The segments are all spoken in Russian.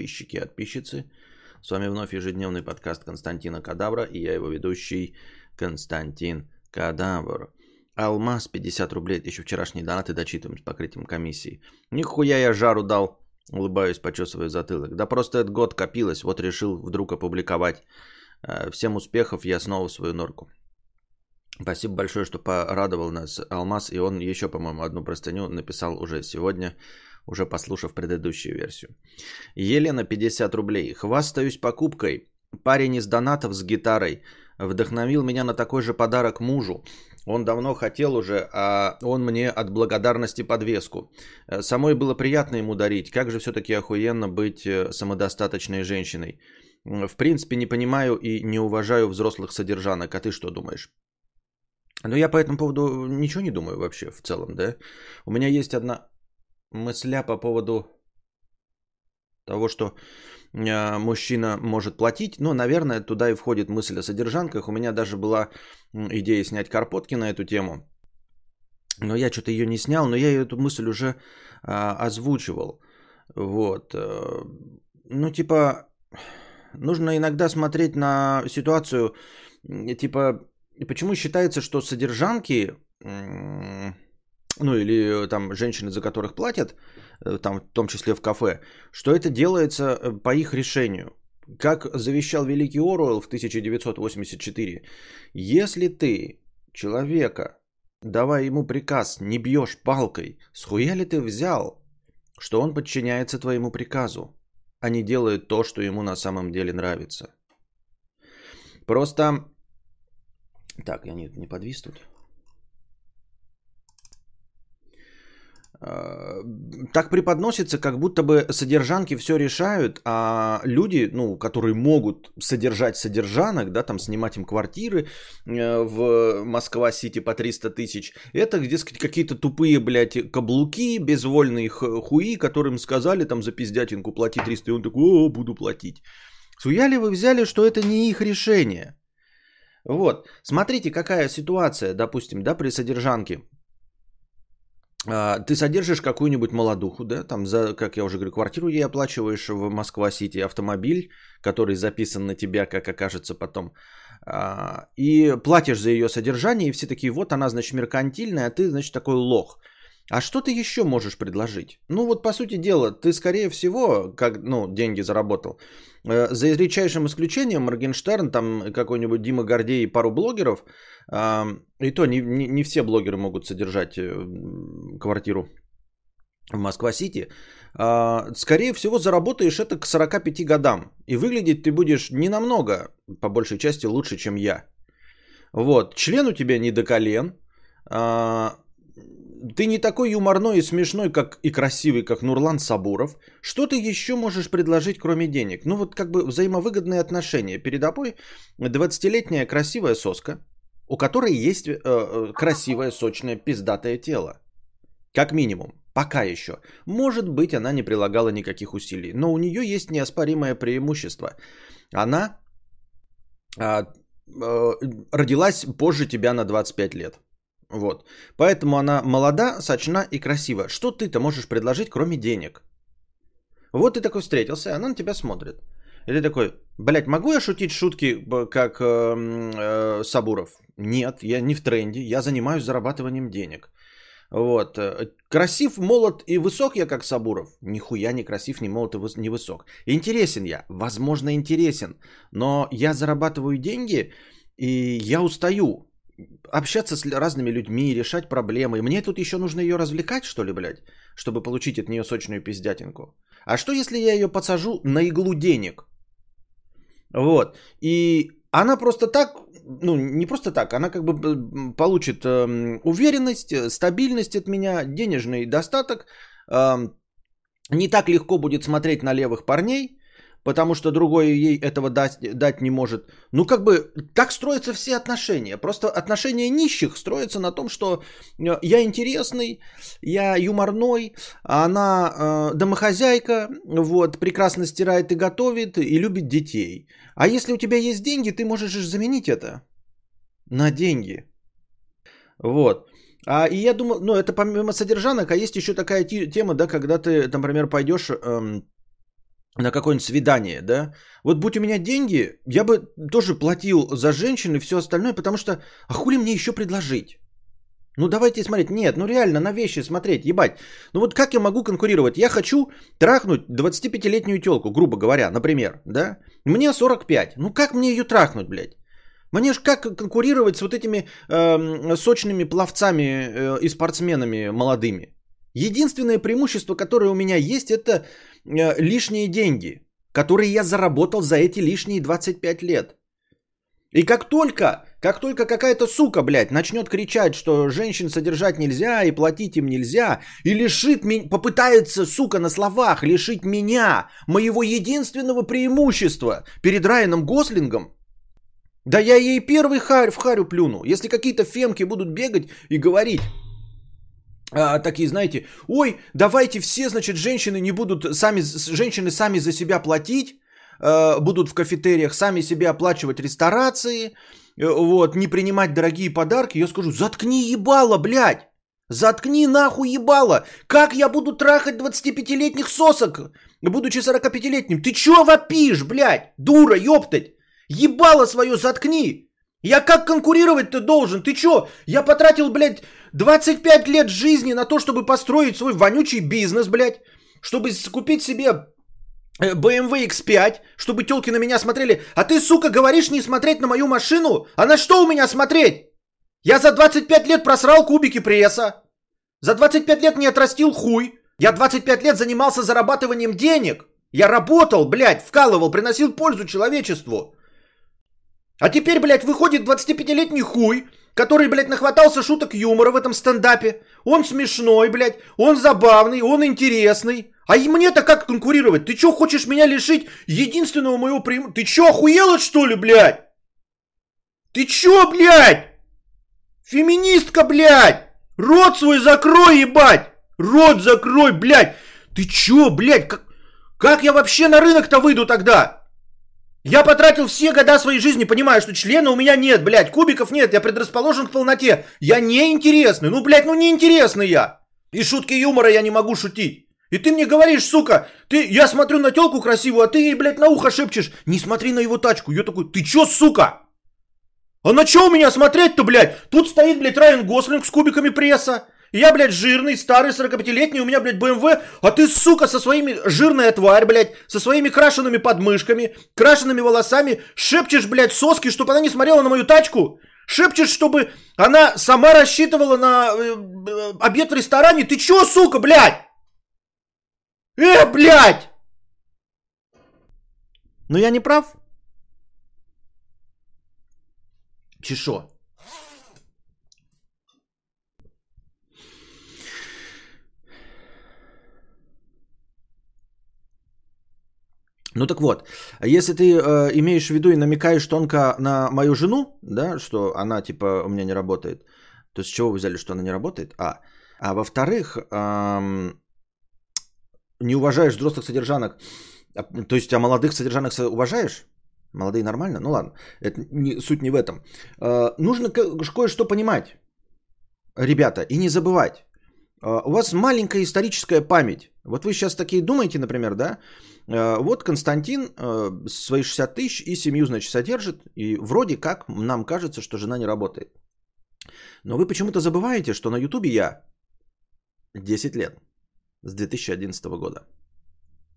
подписчики и подписчицы. С вами вновь ежедневный подкаст Константина Кадавра и я его ведущий Константин Кадавр. Алмаз 50 рублей, это еще вчерашний донат и дочитываем с покрытием комиссии. Нихуя я жару дал, улыбаюсь, почесывая затылок. Да просто этот год копилось, вот решил вдруг опубликовать. Э, всем успехов, я снова в свою норку. Спасибо большое, что порадовал нас Алмаз, и он еще, по-моему, одну простыню написал уже сегодня, уже послушав предыдущую версию. Елена, 50 рублей. Хвастаюсь покупкой. Парень из донатов с гитарой вдохновил меня на такой же подарок мужу. Он давно хотел уже, а он мне от благодарности подвеску. Самой было приятно ему дарить. Как же все-таки охуенно быть э, самодостаточной женщиной. В принципе, не понимаю и не уважаю взрослых содержанок. А ты что думаешь? Но я по этому поводу ничего не думаю вообще в целом, да. У меня есть одна мысля по поводу того, что а, мужчина может платить. Ну, наверное, туда и входит мысль о содержанках. У меня даже была идея снять карпотки на эту тему. Но я что-то ее не снял, но я эту мысль уже а, озвучивал. Вот. Э, ну, типа, нужно иногда смотреть на ситуацию, типа, почему считается, что содержанки, ну или э, там женщины, за которых платят, э, там в том числе в кафе, что это делается э, по их решению. Как завещал великий Оруэлл в 1984, если ты человека, давая ему приказ, не бьешь палкой, схуя ли ты взял, что он подчиняется твоему приказу, а не делает то, что ему на самом деле нравится. Просто так, я не, не подвис тут. Так преподносится, как будто бы содержанки все решают, а люди, ну, которые могут содержать содержанок, да, там снимать им квартиры э, в Москва-Сити по 300 тысяч, это, дескать, какие-то тупые, блядь, каблуки, безвольные хуи, которым сказали там за пиздятинку плати 300, и он такой, о, буду платить. Суя ли вы взяли, что это не их решение? Вот, смотрите, какая ситуация, допустим, да, при содержанке. А, ты содержишь какую-нибудь молодуху, да, там за, как я уже говорю, квартиру ей оплачиваешь в Москва-Сити, автомобиль, который записан на тебя, как окажется потом, а, и платишь за ее содержание, и все такие, вот она, значит, меркантильная, а ты, значит, такой лох. А что ты еще можешь предложить? Ну вот по сути дела, ты скорее всего, как ну деньги заработал. Э, за редчайшим исключением Моргенштерн, там какой-нибудь Дима Гордей и пару блогеров, и то не, не, не все блогеры могут содержать э, квартиру в Москва-Сити, а, скорее всего заработаешь это к 45 годам. И выглядеть ты будешь не намного, по большей части, лучше, чем я. Вот, член у тебя не до колен, а, ты не такой юморной и смешной, как и красивый, как Нурлан Сабуров. Что ты еще можешь предложить, кроме денег? Ну вот как бы взаимовыгодные отношения. Перед тобой 20-летняя красивая соска, у которой есть э, э, красивое, сочное, пиздатое тело. Как минимум. Пока еще. Может быть, она не прилагала никаких усилий. Но у нее есть неоспоримое преимущество. Она э, э, родилась позже тебя на 25 лет. Вот. Поэтому она молода, сочна и красива. Что ты-то можешь предложить, кроме денег? Вот ты такой встретился, она на тебя смотрит. И ты такой, блядь, могу я шутить шутки, как э, э, Сабуров? Нет, я не в тренде, я занимаюсь зарабатыванием денег. Вот. Красив, молод и высок я, как Сабуров. Нихуя не красив, не молод и не высок. Интересен я, возможно, интересен. Но я зарабатываю деньги, и я устаю общаться с разными людьми, решать проблемы. Мне тут еще нужно ее развлекать, что ли, блядь, чтобы получить от нее сочную пиздятинку. А что, если я ее подсажу на иглу денег? Вот. И она просто так, ну, не просто так, она как бы получит э, уверенность, стабильность от меня, денежный достаток, э, не так легко будет смотреть на левых парней, потому что другой ей этого дать, дать не может. Ну, как бы, так строятся все отношения. Просто отношения нищих строятся на том, что э, я интересный, я юморной, а она э, домохозяйка, вот, прекрасно стирает и готовит, и любит детей. А если у тебя есть деньги, ты можешь заменить это на деньги. Вот. А, и я думаю, ну, это помимо содержанок, а есть еще такая тема, да, когда ты, например, пойдешь эм, на какое-нибудь свидание, да, вот будь у меня деньги, я бы тоже платил за женщин и все остальное, потому что, а хули мне еще предложить? Ну давайте смотреть, нет, ну реально на вещи смотреть, ебать. Ну вот как я могу конкурировать? Я хочу трахнуть 25-летнюю телку, грубо говоря, например, да? Мне 45, ну как мне ее трахнуть, блядь? Мне ж как конкурировать с вот этими э, сочными пловцами э, и спортсменами молодыми? Единственное преимущество, которое у меня есть, это лишние деньги, которые я заработал за эти лишние 25 лет. И как только, как только какая-то сука, блядь, начнет кричать, что женщин содержать нельзя и платить им нельзя, и лишит меня, попытается, сука, на словах лишить меня, моего единственного преимущества перед Райаном Гослингом, да я ей первый харь в харю плюну. Если какие-то фемки будут бегать и говорить, а, такие, знаете, ой, давайте все, значит, женщины не будут сами, женщины сами за себя платить, э, будут в кафетериях сами себе оплачивать ресторации, э, вот, не принимать дорогие подарки, я скажу, заткни ебало, блядь, заткни нахуй ебало, как я буду трахать 25-летних сосок, будучи 45-летним, ты чё вопишь, блядь, дура, ёптать, ебало свое заткни, я как конкурировать-то должен? Ты чё? Я потратил, блядь, 25 лет жизни на то, чтобы построить свой вонючий бизнес, блядь. Чтобы купить себе э, BMW X5, чтобы телки на меня смотрели. А ты, сука, говоришь не смотреть на мою машину? А на что у меня смотреть? Я за 25 лет просрал кубики пресса. За 25 лет не отрастил хуй. Я 25 лет занимался зарабатыванием денег. Я работал, блядь, вкалывал, приносил пользу человечеству. А теперь, блядь, выходит 25-летний хуй, который, блядь, нахватался шуток юмора в этом стендапе. Он смешной, блядь, он забавный, он интересный. А мне-то как конкурировать? Ты чё, хочешь меня лишить единственного моего преимущества? Ты чё, охуела, что ли, блядь? Ты чё, блядь? Феминистка, блядь! Рот свой закрой, ебать! Рот закрой, блядь! Ты чё, блядь? Как, как я вообще на рынок-то выйду тогда? Я потратил все года своей жизни, понимаю, что члена у меня нет, блядь, кубиков нет, я предрасположен к полноте. Я неинтересный, ну, блядь, ну неинтересный я. И шутки юмора я не могу шутить. И ты мне говоришь, сука, ты, я смотрю на телку красивую, а ты ей, блядь, на ухо шепчешь, не смотри на его тачку. Я такой, ты чё, сука? А на чё у меня смотреть-то, блядь? Тут стоит, блядь, Райан Гослинг с кубиками пресса. Я, блядь, жирный, старый, 45-летний, у меня, блядь, BMW, а ты, сука, со своими, жирная тварь, блядь, со своими крашенными подмышками, крашенными волосами, шепчешь, блядь, соски, чтобы она не смотрела на мою тачку? Шепчешь, чтобы она сама рассчитывала на э, э, обед в ресторане? Ты чё, сука, блядь? Э, блядь! Ну я не прав? Чешо. Ну так вот, если ты э, имеешь в виду и намекаешь тонко на мою жену, да, что она типа у меня не работает, то с чего вы взяли, что она не работает? А, а во-вторых, эм, не уважаешь взрослых содержанок, а, то есть а молодых содержанок уважаешь? Молодые нормально? Ну ладно, это не, суть не в этом. Э, нужно кое-что понимать, ребята, и не забывать. Э, у вас маленькая историческая память. Вот вы сейчас такие думаете, например, да? Э, вот Константин э, свои 60 тысяч и семью, значит, содержит. И вроде как нам кажется, что жена не работает. Но вы почему-то забываете, что на Ютубе я 10 лет. С 2011 года.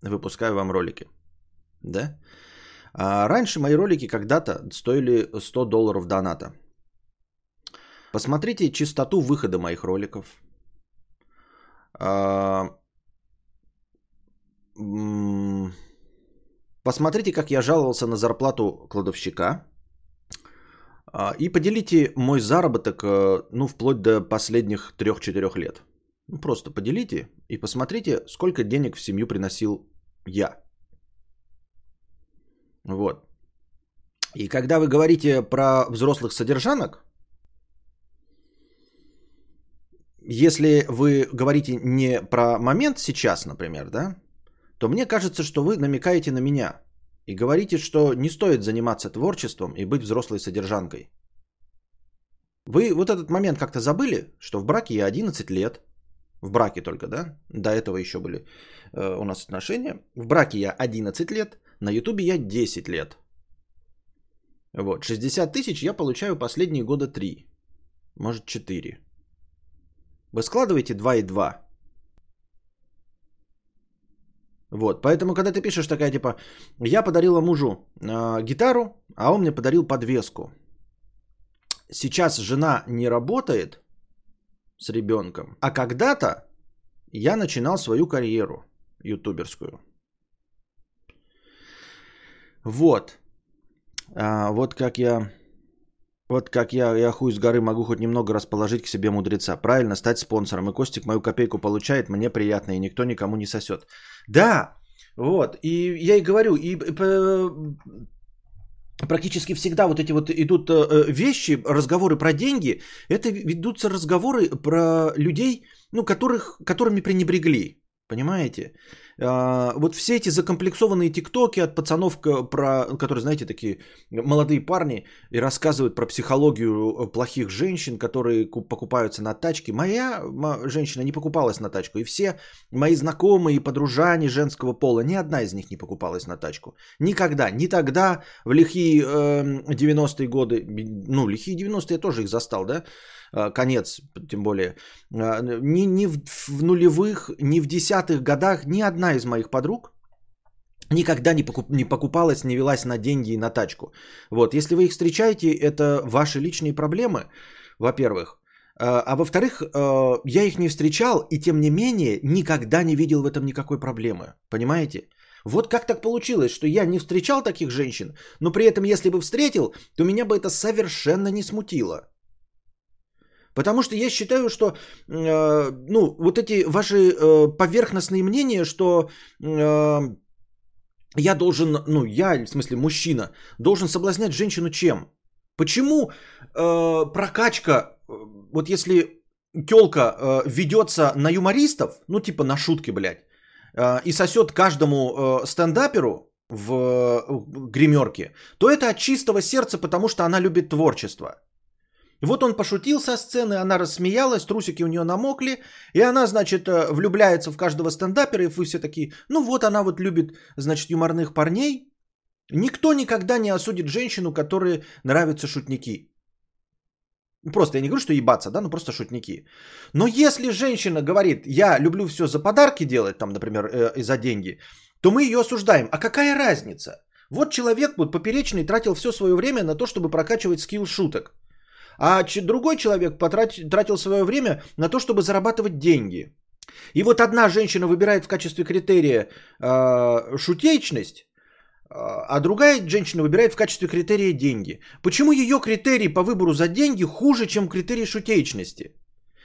Выпускаю вам ролики. Да? А раньше мои ролики когда-то стоили 100 долларов доната. Посмотрите чистоту выхода моих роликов. А, Посмотрите, как я жаловался на зарплату кладовщика. А, и поделите мой заработок, э, ну, вплоть до последних 3-4 лет. Ну, просто поделите и посмотрите, сколько денег в семью приносил я. Вот. И когда вы говорите про взрослых содержанок, если вы говорите не про момент сейчас, например, да, то мне кажется, что вы намекаете на меня и говорите, что не стоит заниматься творчеством и быть взрослой содержанкой. Вы вот этот момент как-то забыли, что в браке я 11 лет, В браке только, да? До этого еще были э, у нас отношения. В браке я 11 лет, на ютубе я 10 лет. Вот, 60 тысяч я получаю последние года 3. Может 4. Вы складываете 2 и 2. Вот, поэтому, когда ты пишешь такая, типа, я подарила мужу э, гитару, а он мне подарил подвеску. Сейчас жена не работает с ребенком, а когда-то я начинал свою карьеру ютуберскую. Вот. А, вот как я... Вот как я, я хуй с горы могу хоть немного расположить к себе мудреца. Правильно, стать спонсором. И Костик мою копейку получает, мне приятно, и никто никому не сосет. Да, вот. И я и говорю, и практически всегда вот эти вот идут э, вещи, разговоры про деньги, это ведутся разговоры про людей, ну, которых, которыми пренебрегли. Понимаете? А, вот все эти закомплексованные тиктоки от пацанов, про, которые, знаете, такие молодые парни и рассказывают про психологию э, плохих женщин, которые покупаются на тачки. Моя женщина не покупалась на тачку. И все мои знакомые и подружане женского пола, ни одна из них не покупалась на тачку. Никогда. Ни тогда, в лихие э, 90-е годы, ну, лихие 90-е я тоже их застал, да? Э, конец, тем более, э, ни, ни в, в нулевых, ни в десятых годах ни одна из моих подруг никогда не, покуп, не покупалась, не велась на деньги и на тачку. Вот, если вы их встречаете, это ваши личные проблемы, во-первых. Э, а во-вторых, я их не встречал и тем не менее никогда не видел в этом никакой проблемы. Понимаете? Вот как так получилось, что я не встречал таких женщин, но при этом, если бы встретил, то меня бы это совершенно не смутило. Потому что я считаю, что э, ну, вот эти ваши э, поверхностные мнения, что э, я должен, ну, я, в смысле, мужчина, должен соблазнять женщину чем? Почему э, прокачка, э, вот если телка э, ведется на юмористов, ну, типа на шутки, блядь, э, и сосет каждому э, стендаперу в э, гримерке, то это от чистого сердца, потому что она любит творчество. Вот он пошутил со сцены, она рассмеялась, трусики у нее намокли, и она, значит, э, влюбляется в каждого стендапера, и вы все такие, ну вот она вот любит, значит, юморных парней. Никто никогда не осудит женщину, которой нравятся шутники. Просто я не говорю, что ебаться, да, ну просто шутники. Но если женщина говорит, я люблю все за подарки делать, там, например, э, и за деньги, то мы ее осуждаем. А какая разница? Вот человек вот поперечный тратил все свое время на то, чтобы прокачивать скилл шуток. А другой человек потратил, тратил свое время на то, чтобы зарабатывать деньги. И вот одна женщина выбирает в качестве критерия э, шутечность, а другая женщина выбирает в качестве критерия деньги. Почему ее критерий по выбору за деньги хуже, чем критерий шутечности?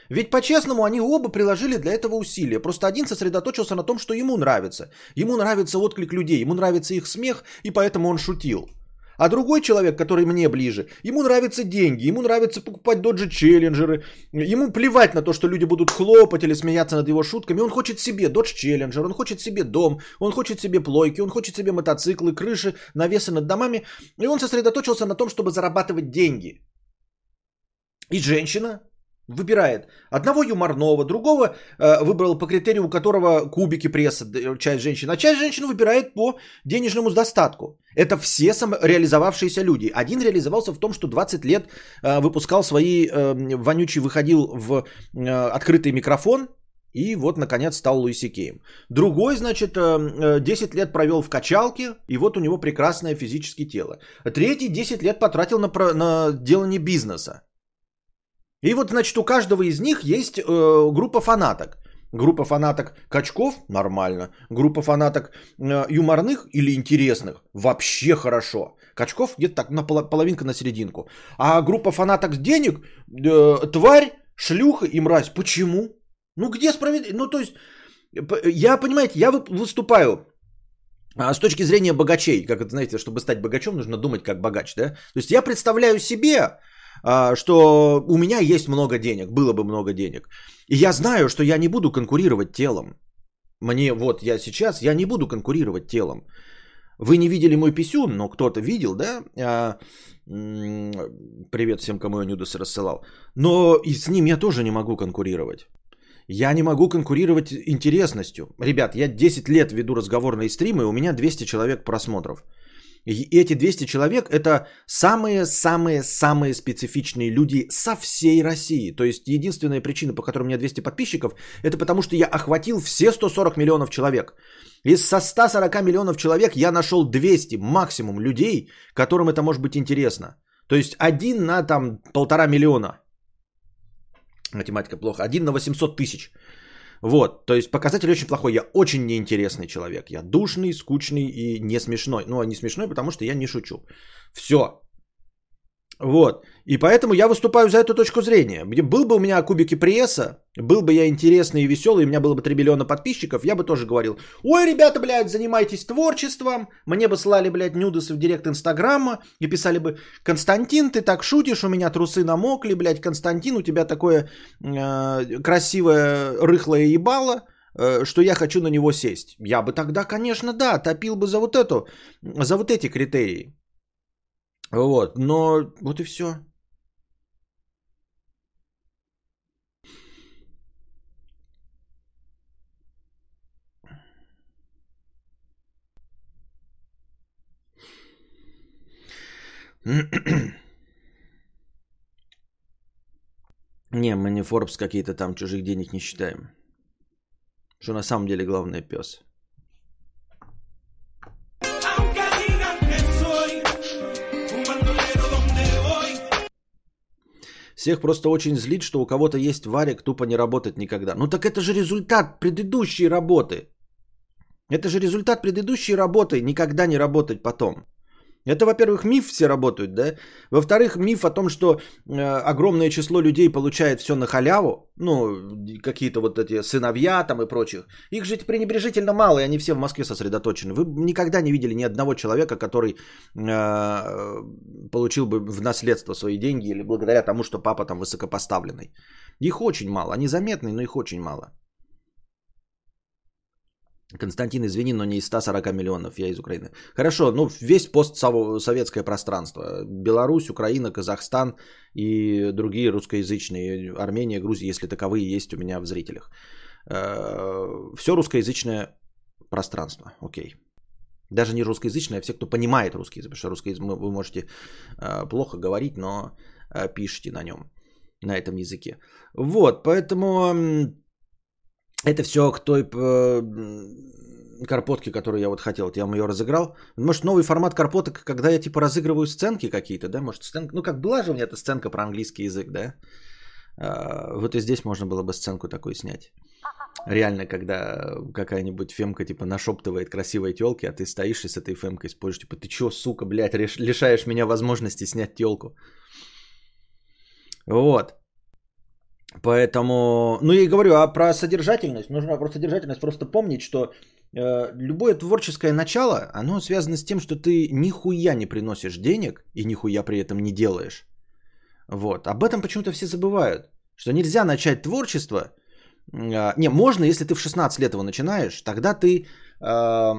Ведь по-честному они оба приложили для этого усилия. Просто один сосредоточился на том, что ему нравится. Ему нравится отклик людей, ему нравится их смех, и поэтому он шутил. А другой человек, который мне ближе, ему нравятся деньги, ему нравится покупать доджи челленджеры, ему плевать на то, что люди будут хлопать или смеяться над его шутками, он хочет себе додж челленджер, он хочет себе дом, он хочет себе плойки, он хочет себе мотоциклы, крыши, навесы над домами, и он сосредоточился на том, чтобы зарабатывать деньги. И женщина выбирает одного юморного, другого э, выбрал по критерию, у которого кубики пресса, часть женщин, а часть женщин выбирает по денежному достатку. Это все самореализовавшиеся люди. Один реализовался в том, что 20 лет э, выпускал свои, э, вонючий выходил в э, открытый микрофон, и вот, наконец, стал Луиси Кейм. Другой, значит, 10 э, э, лет провел в качалке, и вот у него прекрасное физическое тело. Третий 10 лет потратил на, на делание бизнеса. И вот, значит, у каждого из них есть э, группа фанаток. Группа фанаток качков – нормально. Группа фанаток э, юморных или интересных – вообще хорошо. Качков где-то так на половинка на серединку. А группа фанаток денег э, – тварь, шлюха и мразь. Почему? Ну где справедливость? Ну то есть, я, понимаете, я выступаю а с точки зрения богачей, как это, знаете, чтобы стать богачом, нужно думать как богач, да? То есть я представляю себе, что у меня есть много денег, было бы много денег. И я знаю, что я не буду конкурировать телом. Мне вот я сейчас, я не буду конкурировать телом. Вы не видели мой писюн, но кто-то видел, да? А, привет всем, кому я нюдос рассылал. Но и с ним я тоже не могу конкурировать. Я не могу конкурировать интересностью. Ребят, я 10 лет веду разговорные стримы, и у меня 200 человек просмотров. И эти 200 человек это самые-самые-самые специфичные люди со всей России. То есть единственная причина, по которой у меня 200 подписчиков, это потому что я охватил все 140 миллионов человек. Из со 140 миллионов человек я нашел 200 максимум людей, которым это может быть интересно. То есть один на там полтора миллиона. Математика плохо. Один на 800 тысяч. Вот, то есть показатель очень плохой. Я очень неинтересный человек. Я душный, скучный и не смешной. Ну, а не смешной, потому что я не шучу. Все. Вот. И поэтому я выступаю за эту точку зрения. Был бы у меня кубики пресса, был бы я интересный и веселый, у меня было бы 3 миллиона подписчиков, я бы тоже говорил, ой, ребята, блядь, занимайтесь творчеством, мне бы слали, блядь, нюдосы в директ Инстаграма и писали бы, Константин, ты так шутишь, у меня трусы намокли, блядь, Константин, у тебя такое э, красивое рыхлое ебало, э, что я хочу на него сесть. Я бы тогда, конечно, да, топил бы за вот эту, за вот эти критерии. Вот, но вот и все. Не, мы не Forbes какие-то там чужих денег не считаем. Что на самом деле главное пес. Всех просто очень злит, что у кого-то есть варик, тупо не работать никогда. Ну так это же результат предыдущей работы. Это же результат предыдущей работы, никогда не работать потом. Это, во-первых, миф все работают, да? Во-вторых, миф о том, что э, огромное число людей получает все на халяву, ну, какие-то вот эти сыновья там и прочих. Их же пренебрежительно мало, и они все в Москве сосредоточены. Вы никогда не видели ни одного человека, который э, получил бы в наследство свои деньги или благодаря тому, что папа там высокопоставленный. Их очень мало, они заметны, но их очень мало. Константин, извини, но не из 140 миллионов, я из Украины. Хорошо, ну весь постсоветское пространство. Беларусь, Украина, Казахстан и другие русскоязычные, Армения, Грузия, если таковые есть у меня в зрителях. Э, Все русскоязычное пространство, окей. Даже не русскоязычное, а все, кто понимает русский язык, потому что русский язык вы можете э, плохо говорить, но э, пишите на нем, на этом языке. Вот, поэтому это все к той карпотке, которую я вот хотел. Я вам ее разыграл. Может, новый формат карпоток, когда я типа разыгрываю сценки какие-то, да? Может, сценка... Ну, как была же у меня эта сценка про английский язык, да? А, вот и здесь можно было бы сценку такой снять. Реально, когда какая-нибудь фемка типа нашептывает красивой телки, а ты стоишь и с этой фемкой споришь, типа, ты чё, сука, блядь, лишаешь меня возможности снять телку. Вот. Поэтому, ну я и говорю, а про содержательность, нужно про содержательность просто помнить, что э, любое творческое начало, оно связано с тем, что ты нихуя не приносишь денег и нихуя при этом не делаешь. Вот, об этом почему-то все забывают, что нельзя начать творчество, э, не, можно, если ты в 16 лет его начинаешь, тогда ты э,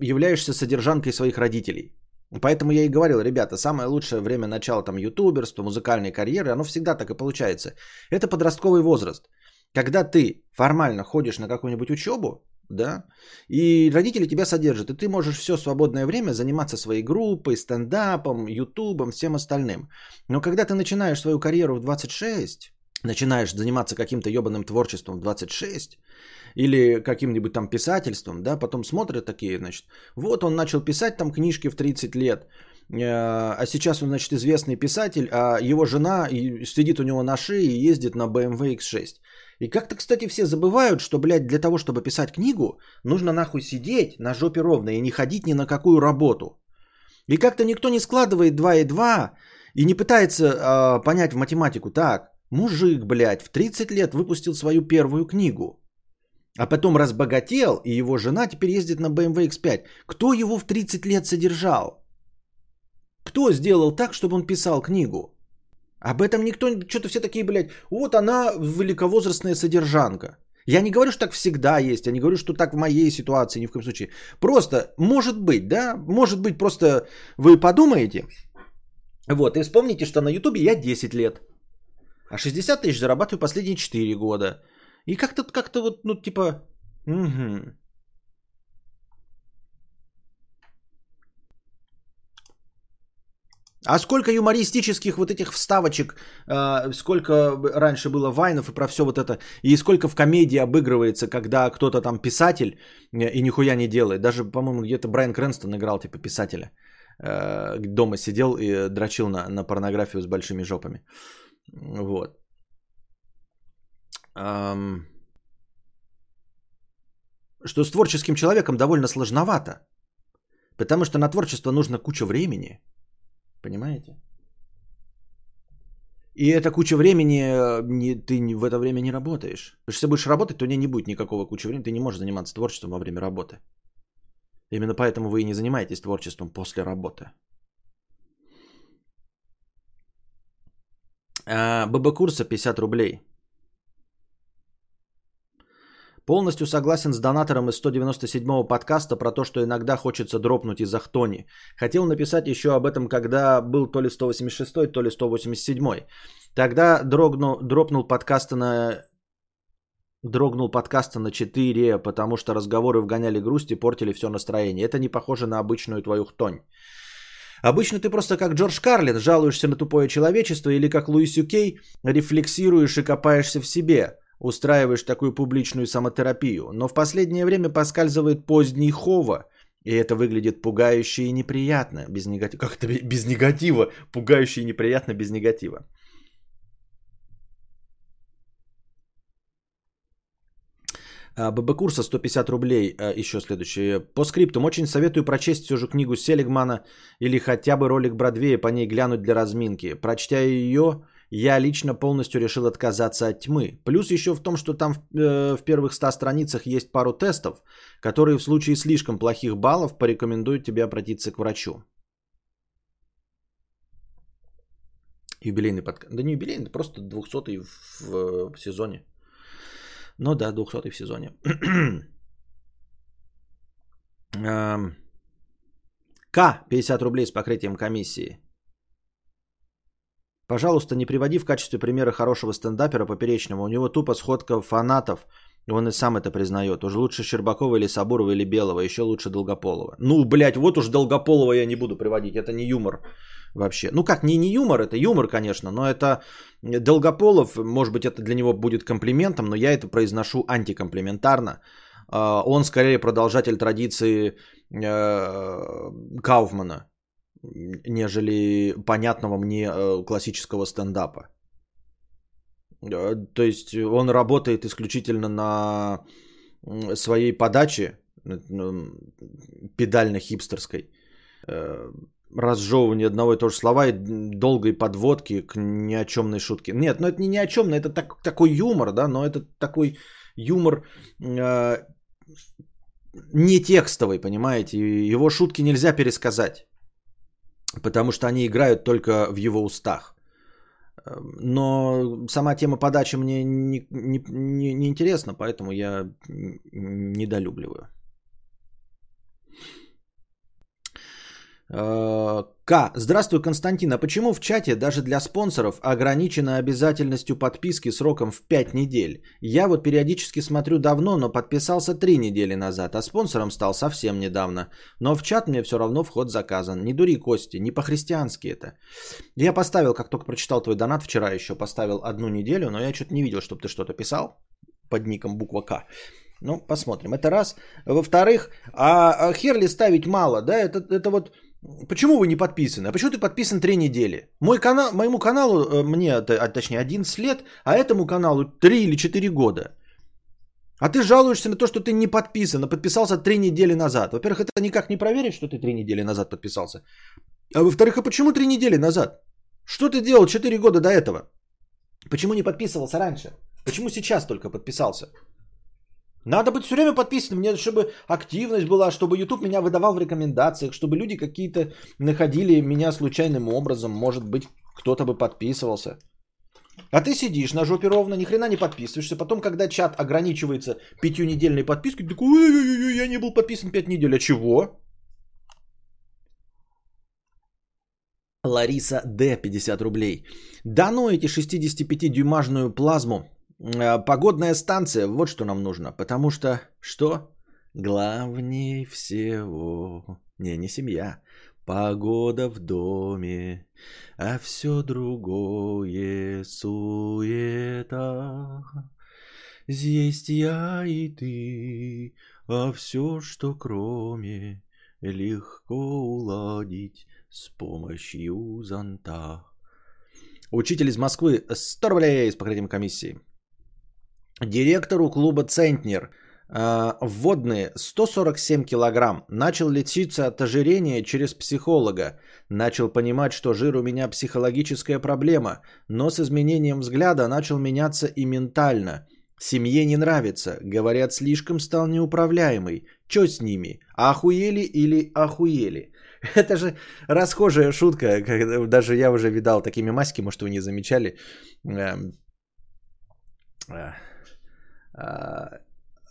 являешься содержанкой своих родителей. Поэтому я и говорил, ребята, самое лучшее время начала там ютуберства, музыкальной карьеры, оно всегда так и получается. Это подростковый возраст. Когда ты формально ходишь на какую-нибудь учебу, да, и родители тебя содержат, и ты можешь все свободное время заниматься своей группой, стендапом, ютубом, всем остальным. Но когда ты начинаешь свою карьеру в 26, начинаешь заниматься каким-то ебаным творчеством в 26, или каким-нибудь там писательством, да, потом смотрят такие, значит, вот он начал писать там книжки в 30 лет, э, а сейчас он, значит, известный писатель, а его жена сидит у него на шее и ездит на BMW X6. И как-то, кстати, все забывают, что, блядь, для того, чтобы писать книгу, нужно нахуй сидеть на жопе ровно и не ходить ни на какую работу. И как-то никто не складывает 2 и 2 и не пытается э, понять в математику. Так, мужик, блядь, в 30 лет выпустил свою первую книгу. А потом разбогател, и его жена теперь ездит на BMW X5. Кто его в 30 лет содержал? Кто сделал так, чтобы он писал книгу? Об этом никто, что-то все такие, блядь, вот она великовозрастная содержанка. Я не говорю, что так всегда есть, я не говорю, что так в моей ситуации, ни в коем случае. Просто, может быть, да, может быть, просто вы подумаете, вот, и вспомните, что на ютубе я 10 лет, а 60 тысяч зарабатываю последние 4 года. И как-то, как-то вот, ну, типа, угу. А сколько юмористических вот этих вставочек, э, сколько раньше было вайнов и про все вот это, и сколько в комедии обыгрывается, когда кто-то там писатель э, и нихуя не делает. Даже, по-моему, где-то Брайан Крэнстон играл типа писателя. Э, дома сидел и дрочил на, на порнографию с большими жопами. Вот. Эм... Что с творческим человеком довольно сложновато. Потому что на творчество нужно куча времени – Понимаете? И эта куча времени, э, не, ты в это время не работаешь. Потому что если будешь работать, то у нее не будет никакого кучи времени. Ты не можешь заниматься творчеством во время работы. Именно поэтому вы и не занимаетесь творчеством после работы. А, ББ курса 50 рублей. Полностью согласен с донатором из 197-го подкаста про то, что иногда хочется дропнуть из Ахтони. Хотел написать еще об этом, когда был то ли 186 то ли 187 Тогда дрогнул, дропнул подкаста на дрогнул подкаста на 4, потому что разговоры вгоняли грусть и портили все настроение. Это не похоже на обычную твою хтонь. Обычно ты просто как Джордж Карлин жалуешься на тупое человечество или как Луис Юкей рефлексируешь и копаешься в себе устраиваешь такую публичную самотерапию, но в последнее время поскальзывает поздний Хова, и это выглядит пугающе и неприятно, без негатива. Как это без негатива? Пугающе и неприятно без негатива. А, ББ курса 150 рублей. А, еще следующее. По скриптам. Очень советую прочесть все же книгу Селигмана или хотя бы ролик Бродвея по ней глянуть для разминки. Прочтя ее, я лично полностью решил отказаться от тьмы. Плюс еще в том, что там в, э, в первых 100 страницах есть пару тестов, которые в случае слишком плохих баллов порекомендуют тебе обратиться к врачу. Юбилейный подкаст. Да не юбилейный, просто 200 в, в, в сезоне. Ну да, 200 в сезоне. К. 50 рублей с покрытием комиссии. Пожалуйста, не приводи в качестве примера хорошего стендапера поперечного. У него тупо сходка фанатов. Он и сам это признает. Уже лучше Щербакова или Сабурова или Белого. Еще лучше Долгополова. Ну, блядь, вот уж Долгополова я не буду приводить. Это не юмор вообще. Ну как, не, не юмор, это юмор, конечно, но это Долгополов, может быть, это для него будет комплиментом, но я это произношу антикомплиментарно. А, он скорее продолжатель традиции э, Кауфмана, нежели понятного мне э, классического стендапа. Э, то есть он работает исключительно на своей подаче, педально-хипстерской, э, разжевывание одного и того же слова и долгой подводки к ни о чемной шутке. Нет, ну это не ни о чем, это так, такой юмор, да, но это такой юмор э, не текстовый, понимаете, его шутки нельзя пересказать потому что они играют только в его устах. Но сама тема подачи мне не, не, не, не интересна, поэтому я недолюбливаю. К. Здравствуй, Константин. А почему в чате даже для спонсоров ограничена обязательностью подписки сроком в 5 недель? Я вот периодически смотрю давно, но подписался 3 недели назад, а спонсором стал совсем недавно. Но в чат мне все равно вход заказан. Не дури, Кости, не по-христиански это. Я поставил, как только прочитал твой донат вчера еще, поставил одну неделю, но я что-то не видел, чтобы ты что-то писал под ником буква К. Ну, посмотрим. Это раз. Во-вторых, а, а хер ли ставить мало, да? Это, это вот Почему вы не подписаны? А почему ты подписан 3 недели? Мой канал, моему каналу, э, мне, а, точнее 11 лет, а этому каналу 3 или 4 года. А ты жалуешься на то, что ты не подписан, а подписался 3 недели назад. Во-первых, это никак не проверить, что ты 3 недели назад подписался. А во-вторых, а почему 3 недели назад? Что ты делал 4 года до этого? Почему не подписывался раньше? Почему сейчас только подписался? Надо быть все время подписанным, мне, чтобы активность была, чтобы YouTube меня выдавал в рекомендациях, чтобы люди какие-то находили меня случайным образом, может быть, кто-то бы подписывался. А ты сидишь на жопе ровно, ни хрена не подписываешься. Потом, когда чат ограничивается пятью-недельной подпиской, ты такой, ой-ой-ой, я не был подписан пять недель. А чего? Лариса Д. 50 рублей. Да ну эти 65-дюймажную плазму погодная станция, вот что нам нужно. Потому что, что? Главнее всего... Не, не семья. Погода в доме, а все другое суета. Здесь я и ты, а все, что кроме, легко уладить с помощью зонта. Учитель из Москвы 100 рублей с покрытием комиссии. Директору клуба «Центнер» а, вводные 147 килограмм. Начал лечиться от ожирения через психолога. Начал понимать, что жир у меня психологическая проблема, но с изменением взгляда начал меняться и ментально. Семье не нравится. Говорят, слишком стал неуправляемый. Чё с ними? Охуели или охуели? Это же расхожая шутка. Даже я уже видал такими маски, может, вы не замечали. А,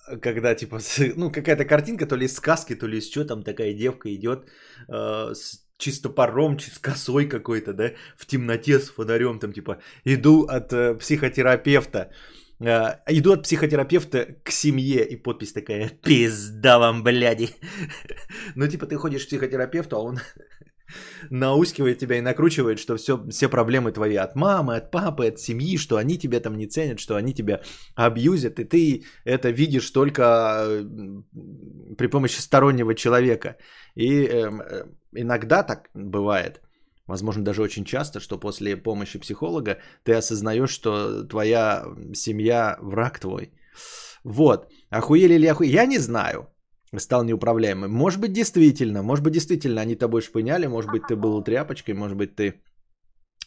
а, когда типа, ну, какая-то картинка, то ли из сказки, то ли из чего там такая девка идет э, с чистопором, с косой какой-то, да, в темноте с фонарем, там типа, иду от э, психотерапевта, э, иду от психотерапевта к семье, и подпись такая, пизда вам, бляди. ну, типа, ты ходишь к психотерапевту, а он наускивает тебя и накручивает, что все, все проблемы твои от мамы, от папы, от семьи, что они тебя там не ценят, что они тебя абьюзят, и ты это видишь только при помощи стороннего человека. И э, иногда так бывает, возможно, даже очень часто, что после помощи психолога ты осознаешь, что твоя семья враг твой. Вот. Охуели или охуели? Я не знаю стал неуправляемым. Может быть, действительно, может быть, действительно они тобой шпыняли, может быть, ты был тряпочкой, может быть, ты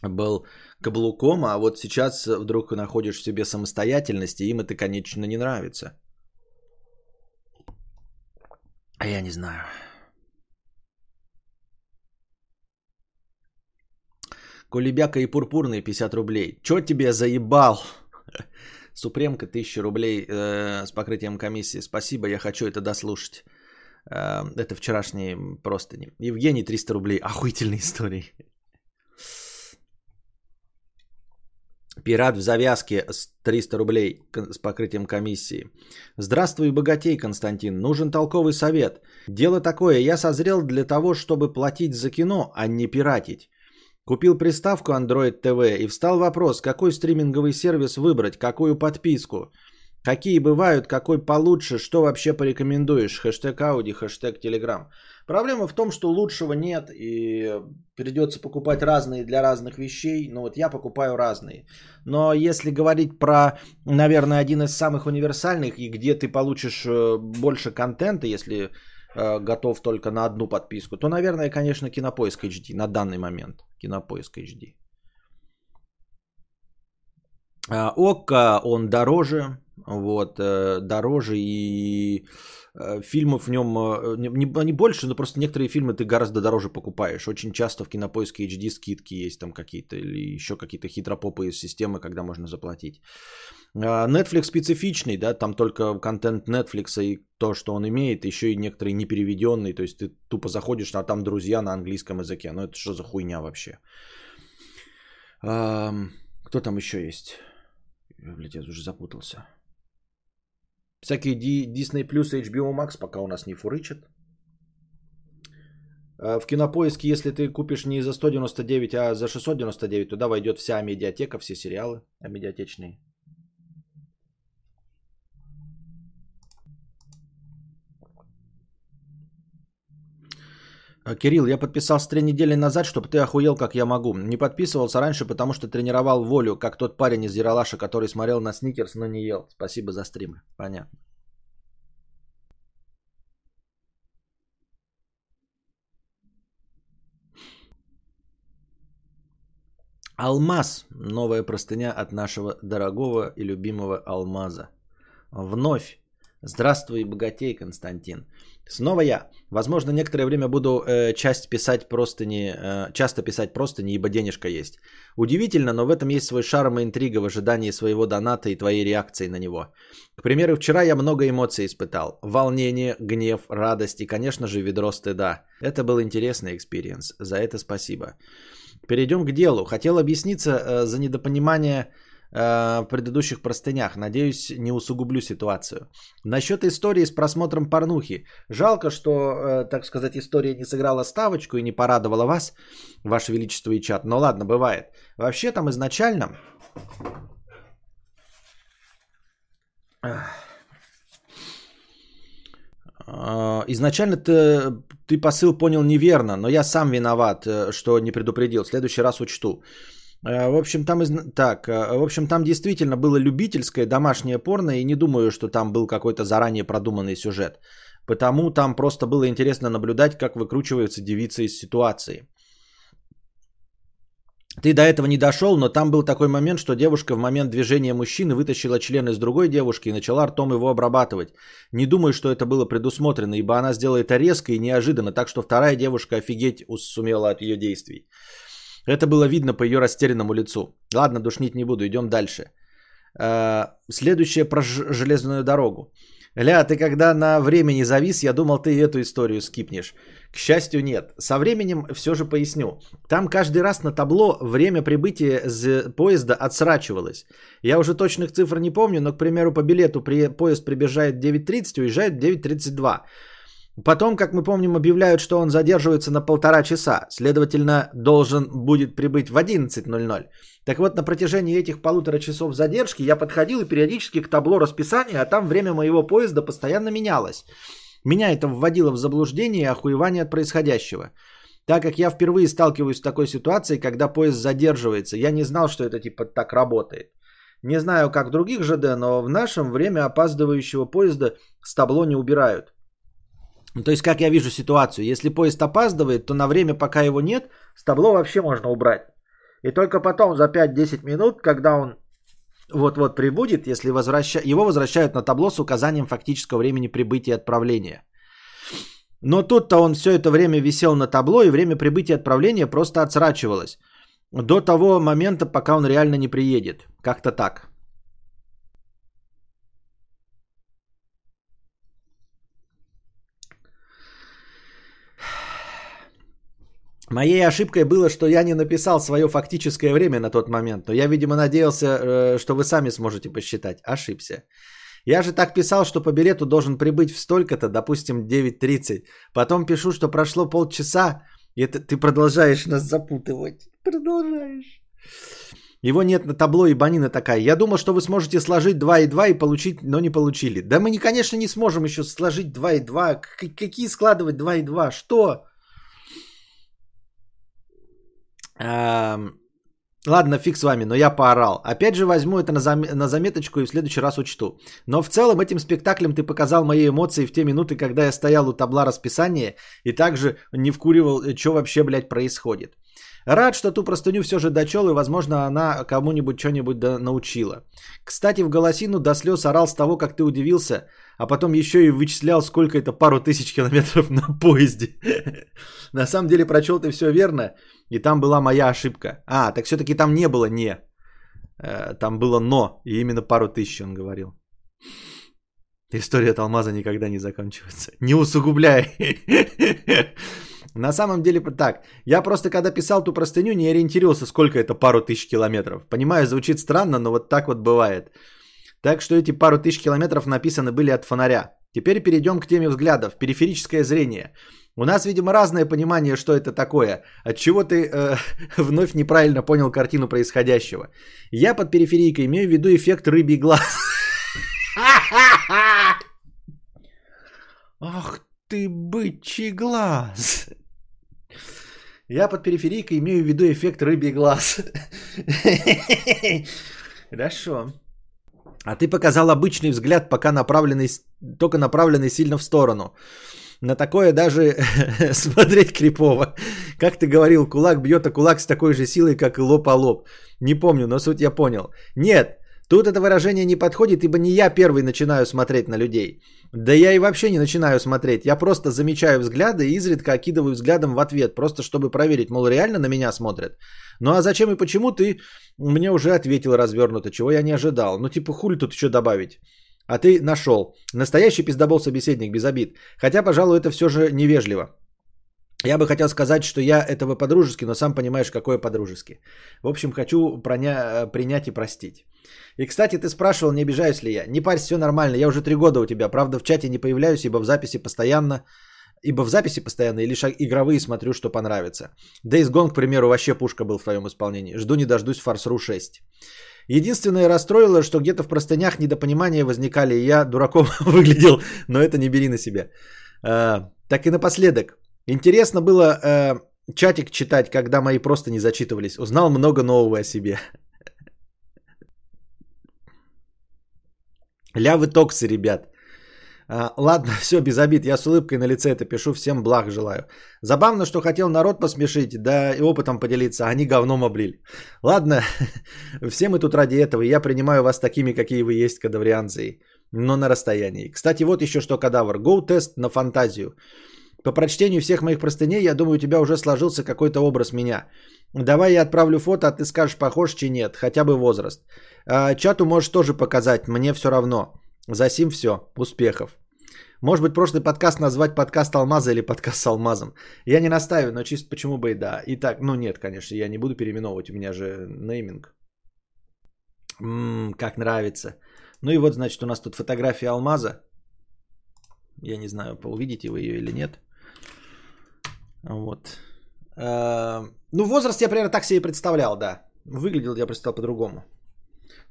был каблуком, а вот сейчас вдруг находишь в себе самостоятельность, и им это, конечно, не нравится. А я не знаю. Колебяка и пурпурный 50 рублей. Чё тебе заебал? Супремка 1000 рублей э, с покрытием комиссии. Спасибо, я хочу это дослушать. Э, это вчерашние простыни. Евгений 300 рублей. Охуительные истории. Пират в завязке с 300 рублей с покрытием комиссии. Здравствуй, богатей, Константин. Нужен толковый совет. Дело такое, я созрел для того, чтобы платить за кино, а не пиратить. Купил приставку Android TV и встал вопрос, какой стриминговый сервис выбрать, какую подписку. Какие бывают, какой получше, что вообще порекомендуешь? Хэштег Ауди, хэштег Телеграм. Проблема в том, что лучшего нет и придется покупать разные для разных вещей. Ну вот я покупаю разные. Но если говорить про, наверное, один из самых универсальных и где ты получишь э, больше контента, если готов только на одну подписку, то, наверное, конечно, Кинопоиск HD на данный момент. Кинопоиск HD. Э, ОККО, он дороже, вот, э, дороже и фильмов в нем не, не больше, но просто некоторые фильмы ты гораздо дороже покупаешь. Очень часто в Кинопоиске HD скидки есть там какие-то или еще какие-то хитропопые системы, когда можно заплатить. А, Netflix специфичный, да, там только контент Netflix и то, что он имеет, еще и некоторые непереведенные, то есть ты тупо заходишь, а там друзья на английском языке. Ну это что за хуйня вообще? Кто там еще есть? Блядь, я уже запутался. Всякие Disney Plus и HBO Max пока у нас не фурычат. А, в кинопоиске, если ты купишь не за 199, а за 699, туда войдет вся медиатека, все сериалы медиатечные. Кирилл, я подписался три недели назад, чтобы ты охуел, как я могу. Не подписывался раньше, потому что тренировал волю, как тот парень из Яралаша, который смотрел на Сникерс, но не ел. Спасибо за стримы. Понятно. Алмаз. Новая простыня от нашего дорогого и любимого алмаза. Вновь. Здравствуй, богатей, Константин. Снова я. Возможно, некоторое время буду э, часть писать просто не, э, часто писать просто не, ибо денежка есть. Удивительно, но в этом есть свой шарм и интрига в ожидании своего доната и твоей реакции на него. К примеру, вчера я много эмоций испытал. Волнение, гнев, радость и, конечно же, ведро стыда. Это был интересный experience. За это спасибо. Перейдем к делу. Хотел объясниться э, за недопонимание э, в предыдущих простынях. Надеюсь, не усугублю ситуацию. Насчет истории с просмотром порнухи. Жалко, что, э, так сказать, история не сыграла ставочку и не порадовала вас, Ваше Величество и чат. Но ладно, бывает. Вообще там изначально... А, изначально ты, ты посыл понял неверно, но я сам виноват, э, что не предупредил. В следующий раз учту. Э, в общем, там, из... так, э, в общем, там действительно было любительское домашнее порно, и не думаю, что там был какой-то заранее продуманный сюжет. Потому там просто было интересно наблюдать, как выкручиваются девицы из ситуации. Ты до этого не дошел, но там был такой момент, что девушка в момент движения мужчины вытащила член из другой девушки и начала ртом его обрабатывать. Не думаю, что это было предусмотрено, ибо она сделала это резко и неожиданно, так что вторая девушка офигеть сумела от ее действий. Это было видно по ее растерянному лицу. Ладно, душнить не буду, идем дальше. Э, следующее про железную дорогу. Ля, ты когда на времени завис, я думал, ты эту историю скипнешь. К счастью, нет. Со временем все же поясню. Там каждый раз на табло время прибытия поезда отсрачивалось. Я уже точных цифр не помню, но, к примеру, по билету при... поезд прибежает 9.30, уезжает 9.32. Потом, как мы помним, объявляют, что он задерживается на полтора часа. Следовательно, должен будет прибыть в 11.00. Так вот, на протяжении этих полутора часов задержки я подходил и периодически к табло расписания, а там время моего поезда постоянно менялось. Меня это вводило в заблуждение и охуевание от происходящего. Так как я впервые сталкиваюсь с такой ситуацией, когда поезд задерживается, я не знал, что это типа так работает. Не знаю, как в других ЖД, но в нашем время опаздывающего поезда с табло не убирают. Ну, то есть, как я вижу ситуацию, если поезд опаздывает, то на время, пока его нет, с табло вообще можно убрать. И только потом, за 5-10 минут, когда он вот-вот прибудет, если возвраща... его возвращают на табло с указанием фактического времени прибытия и отправления. Но тут-то он все это время висел на табло, и время прибытия и отправления просто отсрачивалось. До того момента, пока он реально не приедет. Как-то так. Моей ошибкой было, что я не написал свое фактическое время на тот момент, но я, видимо, надеялся, э, что вы сами сможете посчитать. Ошибся. Я же так писал, что по билету должен прибыть в столько-то, допустим, 9.30. Потом пишу, что прошло полчаса, и это ты продолжаешь нас запутывать. Продолжаешь. Его нет на табло, и банина такая. Я думал, что вы сможете сложить 2 и 2 и получить, но не получили. Да мы, конечно, не сможем еще сложить 2 и 2. Какие складывать 2 и 2? Что? Ладно, фиг с вами, но я поорал. Опять же возьму это на, зам- на заметочку и в следующий раз учту. Но в целом этим спектаклем ты показал мои эмоции в те минуты, когда я стоял у табла расписания и также не вкуривал, э, что вообще, блядь, происходит. Рад, что ту простыню все же дочел, и, возможно, она кому-нибудь что-нибудь да научила. Кстати, в голосину до слез орал с того, как ты удивился, а потом еще и вычислял, сколько это пару тысяч километров на поезде. На самом деле прочел ты все верно, и там была моя ошибка. А, так все-таки там не было «не». Э, там было «но», и именно пару тысяч он говорил. История от алмаза никогда не заканчивается. Не усугубляй. На самом деле так. Я просто когда писал ту простыню, не ориентировался, сколько это пару тысяч километров. Понимаю, звучит странно, но вот так вот бывает. Так что эти пару тысяч километров написаны были от фонаря. Теперь перейдем к теме взглядов. Периферическое зрение. У нас, видимо, разное понимание, что это такое. От чего ты э, вновь неправильно понял картину происходящего. Я под периферийкой имею в виду эффект рыбий глаз. Ах ты бычий глаз. Я под периферийкой имею в виду эффект рыбий глаз. Хорошо. А ты показал обычный взгляд, пока направленный, только направленный сильно в сторону. На такое даже смотреть крипово. Как ты говорил, кулак бьет, а кулак с такой же силой, как и лоб о лоб. Не помню, но суть я понял. Нет, тут это выражение не подходит, ибо не я первый начинаю смотреть на людей. Да я и вообще не начинаю смотреть. Я просто замечаю взгляды и изредка окидываю взглядом в ответ, просто чтобы проверить, мол, реально на меня смотрят. Ну а зачем и почему ты мне уже ответил развернуто, чего я не ожидал. Ну типа хули тут еще добавить. А ты нашел. Настоящий пиздобол собеседник без обид. Хотя, пожалуй, это все же невежливо. Я бы хотел сказать, что я этого по-дружески, но сам понимаешь, какое по-дружески. В общем, хочу проня... принять и простить. И, кстати, ты спрашивал, не обижаюсь ли я. Не парься, все нормально. Я уже три года у тебя. Правда, в чате не появляюсь, ибо в записи постоянно ибо в записи постоянно и лишь игровые смотрю, что понравится. Days Gone, к примеру, вообще пушка был в твоем исполнении. Жду не дождусь Фарс.ру 6. Единственное расстроило, что где-то в простынях недопонимания возникали, и я дураком выглядел, но это не бери на себя. А, так и напоследок. Интересно было а, чатик читать, когда мои просто не зачитывались. Узнал много нового о себе. Лявы токсы, ребят. А, ладно, все, без обид. Я с улыбкой на лице это пишу. Всем благ желаю. Забавно, что хотел народ посмешить, да и опытом поделиться. Они говном облили. Ладно, все мы тут ради этого. Я принимаю вас такими, какие вы есть, кадаврианцы. Но на расстоянии. Кстати, вот еще что, кадавр. Go тест на фантазию. По прочтению всех моих простыней, я думаю, у тебя уже сложился какой-то образ меня. Давай я отправлю фото, а ты скажешь, похож чи нет, хотя бы возраст. А, чату можешь тоже показать, мне все равно. За сим все. Успехов. Может быть, прошлый подкаст назвать подкаст Алмаза или подкаст с Алмазом. Я не настаиваю, но чисто почему бы и да. Итак, ну нет, конечно, я не буду переименовывать, у меня же нейминг. Ммм, как нравится. Ну и вот, значит, у нас тут фотография Алмаза. Я не знаю, увидите вы ее или нет. Вот. Э, ну, возраст я примерно так себе и представлял, да. Выглядел я представлял по-другому.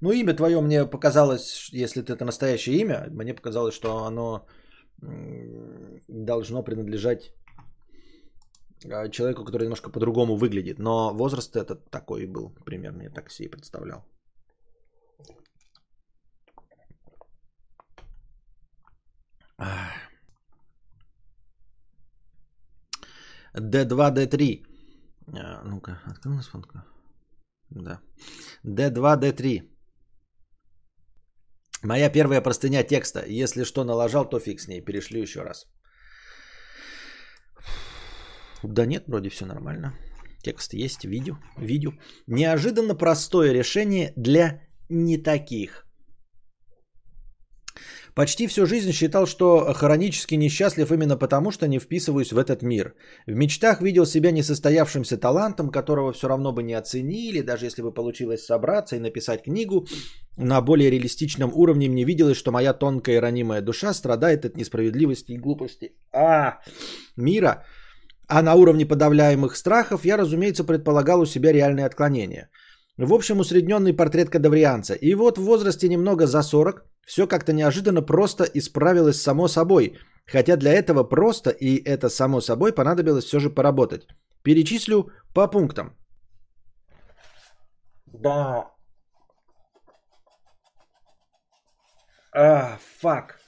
Ну, имя твое мне показалось, если это настоящее имя, мне показалось, что оно должно принадлежать а, человеку, который немножко по-другому выглядит. Но возраст этот такой был примерно, я так себе представлял. D2, D3. А, ну-ка, открыл нас фонка? Да. D2, D3. Моя первая простыня текста. Если что налажал, то фиг с ней. Перешлю еще раз. Да нет, вроде все нормально. Текст есть, видео. видео. Неожиданно простое решение для не таких. Почти всю жизнь считал, что хронически несчастлив именно потому, что не вписываюсь в этот мир. В мечтах видел себя несостоявшимся талантом, которого все равно бы не оценили, даже если бы получилось собраться и написать книгу. На более реалистичном уровне мне виделось, что моя тонкая и ранимая душа страдает от несправедливости и глупости. А, мира. А на уровне подавляемых страхов я, разумеется, предполагал у себя реальные отклонения. В общем, усредненный портрет кадаврианца. И вот в возрасте немного за 40 все как-то неожиданно просто исправилось само собой. Хотя для этого просто и это само собой понадобилось все же поработать. Перечислю по пунктам. Да. А, фак.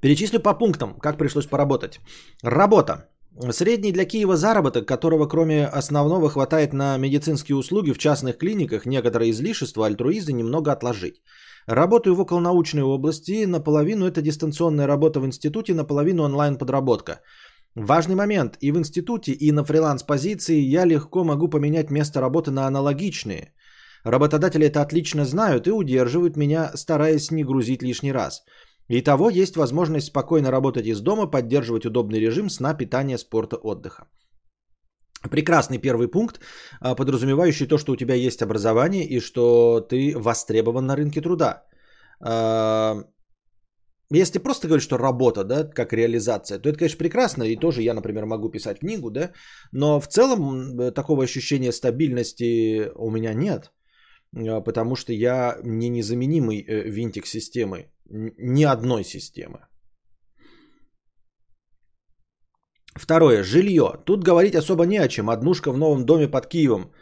Перечислю по пунктам, как пришлось поработать. Работа. Средний для Киева заработок, которого кроме основного хватает на медицинские услуги в частных клиниках, некоторые излишества, альтруизы немного отложить. Работаю в околонаучной области, наполовину это дистанционная работа в институте, наполовину онлайн-подработка. Важный момент, и в институте, и на фриланс-позиции я легко могу поменять место работы на аналогичные. Работодатели это отлично знают и удерживают меня, стараясь не грузить лишний раз – Итого есть возможность спокойно работать из дома, поддерживать удобный режим сна, питания, спорта, отдыха. Прекрасный первый пункт, а, подразумевающий то, что у тебя есть образование и что ты востребован на рынке труда. А, если просто говорить, что работа, да, как реализация, то это, конечно, прекрасно, и тоже я, например, могу писать книгу, да, но в целом такого ощущения стабильности у меня нет, а, потому что я не незаменимый э, винтик системы ни одной системы. Второе. Жилье. Тут говорить особо не о чем. Однушка в новом доме под Киевом.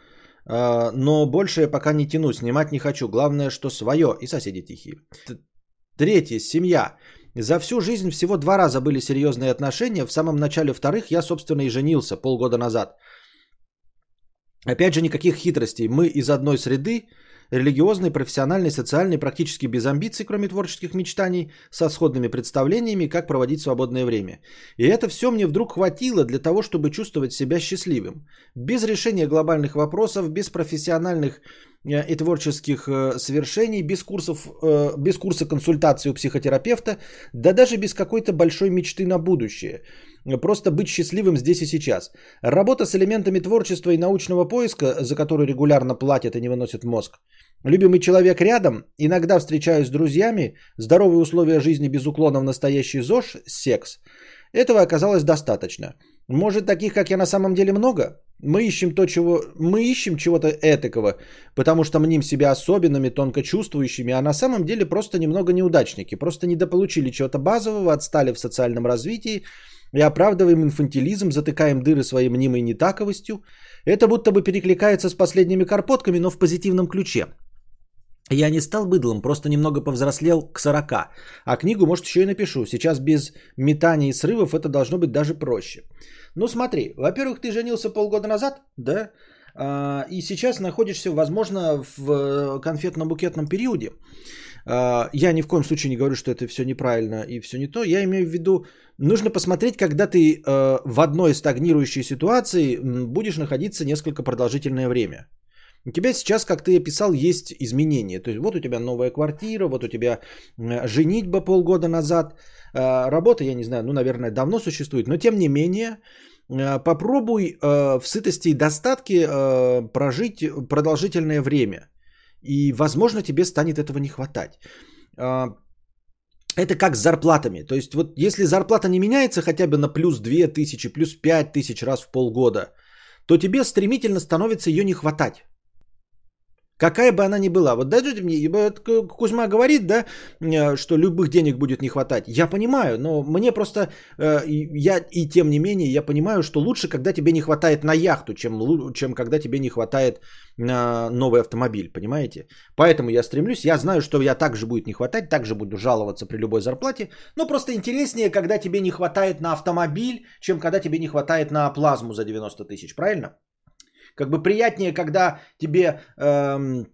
А, но больше я пока не тяну. Снимать не хочу. Главное, что свое. И соседи тихие. Третье. Семья. За всю жизнь всего два раза были серьезные отношения. В самом начале вторых я, собственно, и женился полгода назад. Опять же, никаких хитростей. Мы из одной среды, религиозный, профессиональный, социальный, практически без амбиций, кроме творческих мечтаний, со сходными представлениями, как проводить свободное время. И это все мне вдруг хватило для того, чтобы чувствовать себя счастливым. Без решения глобальных вопросов, без профессиональных э, и творческих э, свершений, без, курсов, э, без курса консультации у психотерапевта, да даже без какой-то большой мечты на будущее. Просто быть счастливым здесь и сейчас. Работа с элементами творчества и научного поиска, за который регулярно платят и не выносят мозг. Любимый человек рядом, иногда встречаюсь с друзьями, здоровые условия жизни без уклона в настоящий ЗОЖ, секс. Этого оказалось достаточно. Может, таких, как я, на самом деле много? Мы ищем то, чего... Мы ищем чего-то этакого, потому что мним себя особенными, тонко чувствующими, а на самом деле просто немного неудачники. Просто недополучили чего-то базового, отстали в социальном развитии и оправдываем инфантилизм, затыкаем дыры своей мнимой нетаковостью. Это будто бы перекликается с последними карпотками, но в позитивном ключе. Я не стал быдлом, просто немного повзрослел к 40. А книгу, может, еще и напишу. Сейчас без метаний и срывов это должно быть даже проще. Ну смотри, во-первых, ты женился полгода назад, да? А, и сейчас находишься, возможно, в э, конфетно-букетном периоде. А, я ни в коем случае не говорю, что это все неправильно и все не то. Я имею в виду, нужно посмотреть, когда ты э, в одной стагнирующей ситуации будешь находиться несколько продолжительное время. У тебя сейчас, как ты описал, есть изменения. То есть вот у тебя новая квартира, вот у тебя женитьба полгода назад. А, работа, я не знаю, ну, наверное, давно существует. Но тем не менее, а, попробуй а, в сытости и достатке прожить продолжительное время. И, возможно, тебе станет этого не хватать. Это как с зарплатами. То есть вот если зарплата не меняется хотя бы на плюс 2000, плюс 5000 раз в полгода, то тебе стремительно становится ее не хватать. Какая бы она ни была. Вот даже мне, Кузьма говорит, да, э, что любых денег будет не хватать. Я понимаю, но мне просто, э, я и тем не менее, я понимаю, что лучше, когда тебе не хватает на яхту, чем, чем когда тебе не хватает на новый автомобиль, понимаете? Поэтому я стремлюсь, я знаю, что я также будет не хватать, также буду жаловаться при любой зарплате, но просто интереснее, когда тебе не хватает на автомобиль, чем когда тебе не хватает на плазму за 90 тысяч, правильно? Как бы приятнее, когда тебе эм,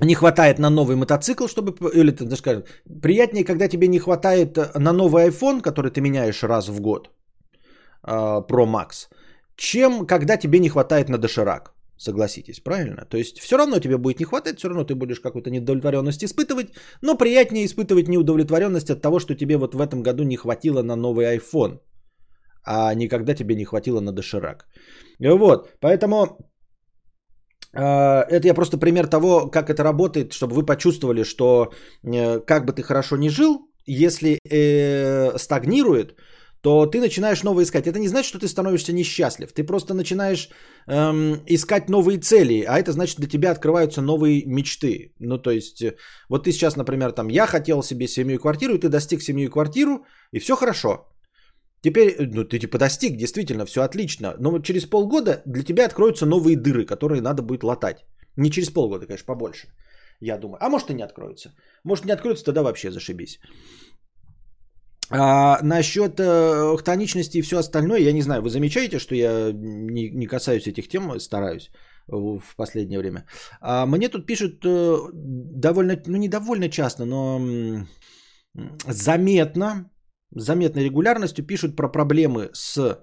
не хватает на новый мотоцикл, чтобы... Или, ты скажем, приятнее, когда тебе не хватает на новый iPhone, который ты меняешь раз в год, э, Pro Max, чем когда тебе не хватает на доширак. Согласитесь, правильно? То есть все равно тебе будет не хватать, все равно ты будешь какую-то недовлетворенность испытывать, но приятнее испытывать неудовлетворенность от того, что тебе вот в этом году не хватило на новый iPhone, а никогда тебе не хватило на доширак. Вот, поэтому а, это я просто пример того, как это работает, чтобы вы почувствовали, что э, как бы ты хорошо не жил, если э, стагнирует, то ты начинаешь новое искать. Это не значит, что ты становишься несчастлив. Ты просто начинаешь эм, искать новые цели, а это значит, для тебя открываются новые мечты. Ну, то есть, э, вот ты сейчас, например, там, я хотел себе семью и квартиру, и ты достиг семью и квартиру, и все хорошо. Теперь, ну, ты типа достиг, действительно, все отлично. Но вот через полгода для тебя откроются новые дыры, которые надо будет латать. Не через полгода, конечно, побольше. Я думаю. А может и не откроются. Может не откроются, тогда вообще зашибись. А насчет э, хтоничности и все остальное, я не знаю, вы замечаете, что я не, не касаюсь этих тем, стараюсь в, в последнее время. А мне тут пишут э, довольно, ну не довольно часто, но заметно, заметной регулярностью пишут про проблемы с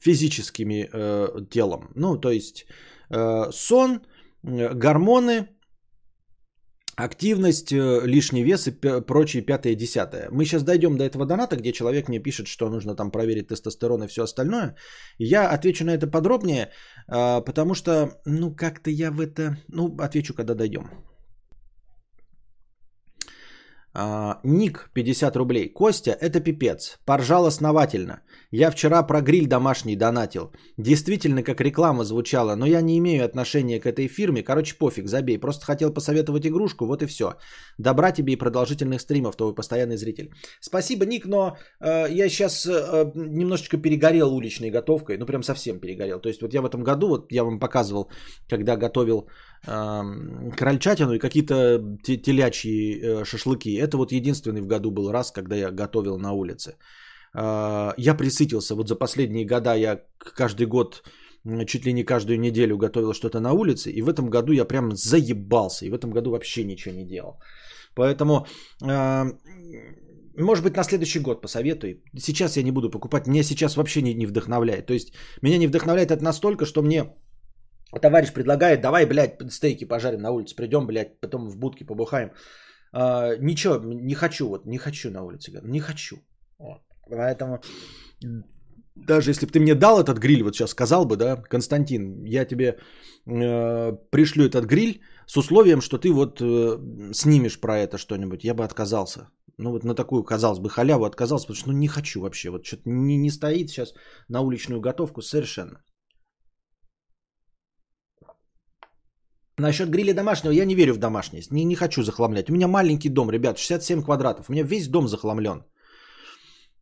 физическими э, телом. Ну, то есть э, сон, э, гормоны, активность, э, лишний вес и п- прочее пятое и десятое. Мы сейчас дойдем до этого доната, где человек мне пишет, что нужно там проверить тестостерон и все остальное. Я отвечу на это подробнее, э, потому что, ну, как-то я в это, ну, отвечу, когда дойдем. А, ник 50 рублей. Костя, это пипец. Поржал основательно. Я вчера про гриль домашний донатил. Действительно, как реклама звучала, но я не имею отношения к этой фирме. Короче, пофиг, забей. Просто хотел посоветовать игрушку, вот и все. Добра тебе и продолжительных стримов, твой постоянный зритель. Спасибо, Ник, но э, я сейчас э, немножечко перегорел уличной готовкой. Ну, прям совсем перегорел. То есть, вот я в этом году, вот я вам показывал, когда готовил крольчатину и какие-то телячьи э, шашлыки. Это вот единственный в году был раз, когда я готовил на улице. А, я присытился. Вот за последние года я каждый год, чуть ли не каждую неделю готовил что-то на улице. И в этом году я прям заебался. И в этом году вообще ничего не делал. Поэтому, может быть, на следующий год посоветуй. Сейчас я не буду покупать. Меня сейчас вообще не вдохновляет. То есть, меня не вдохновляет это настолько, что мне товарищ предлагает, давай, блядь, стейки пожарим на улице, придем, блядь, потом в будке побухаем. А, ничего, не хочу, вот, не хочу на улице, не хочу. Вот. Поэтому даже если бы ты мне дал этот гриль, вот сейчас сказал бы, да, Константин, я тебе э, пришлю этот гриль с условием, что ты вот э, снимешь про это что-нибудь, я бы отказался. Ну вот на такую, казалось бы, халяву отказался, потому что ну, не хочу вообще. Вот что-то не, не стоит сейчас на уличную готовку совершенно. Насчет гриля домашнего, я не верю в домашность. Не, не хочу захламлять. У меня маленький дом, ребят, 67 квадратов. У меня весь дом захламлен.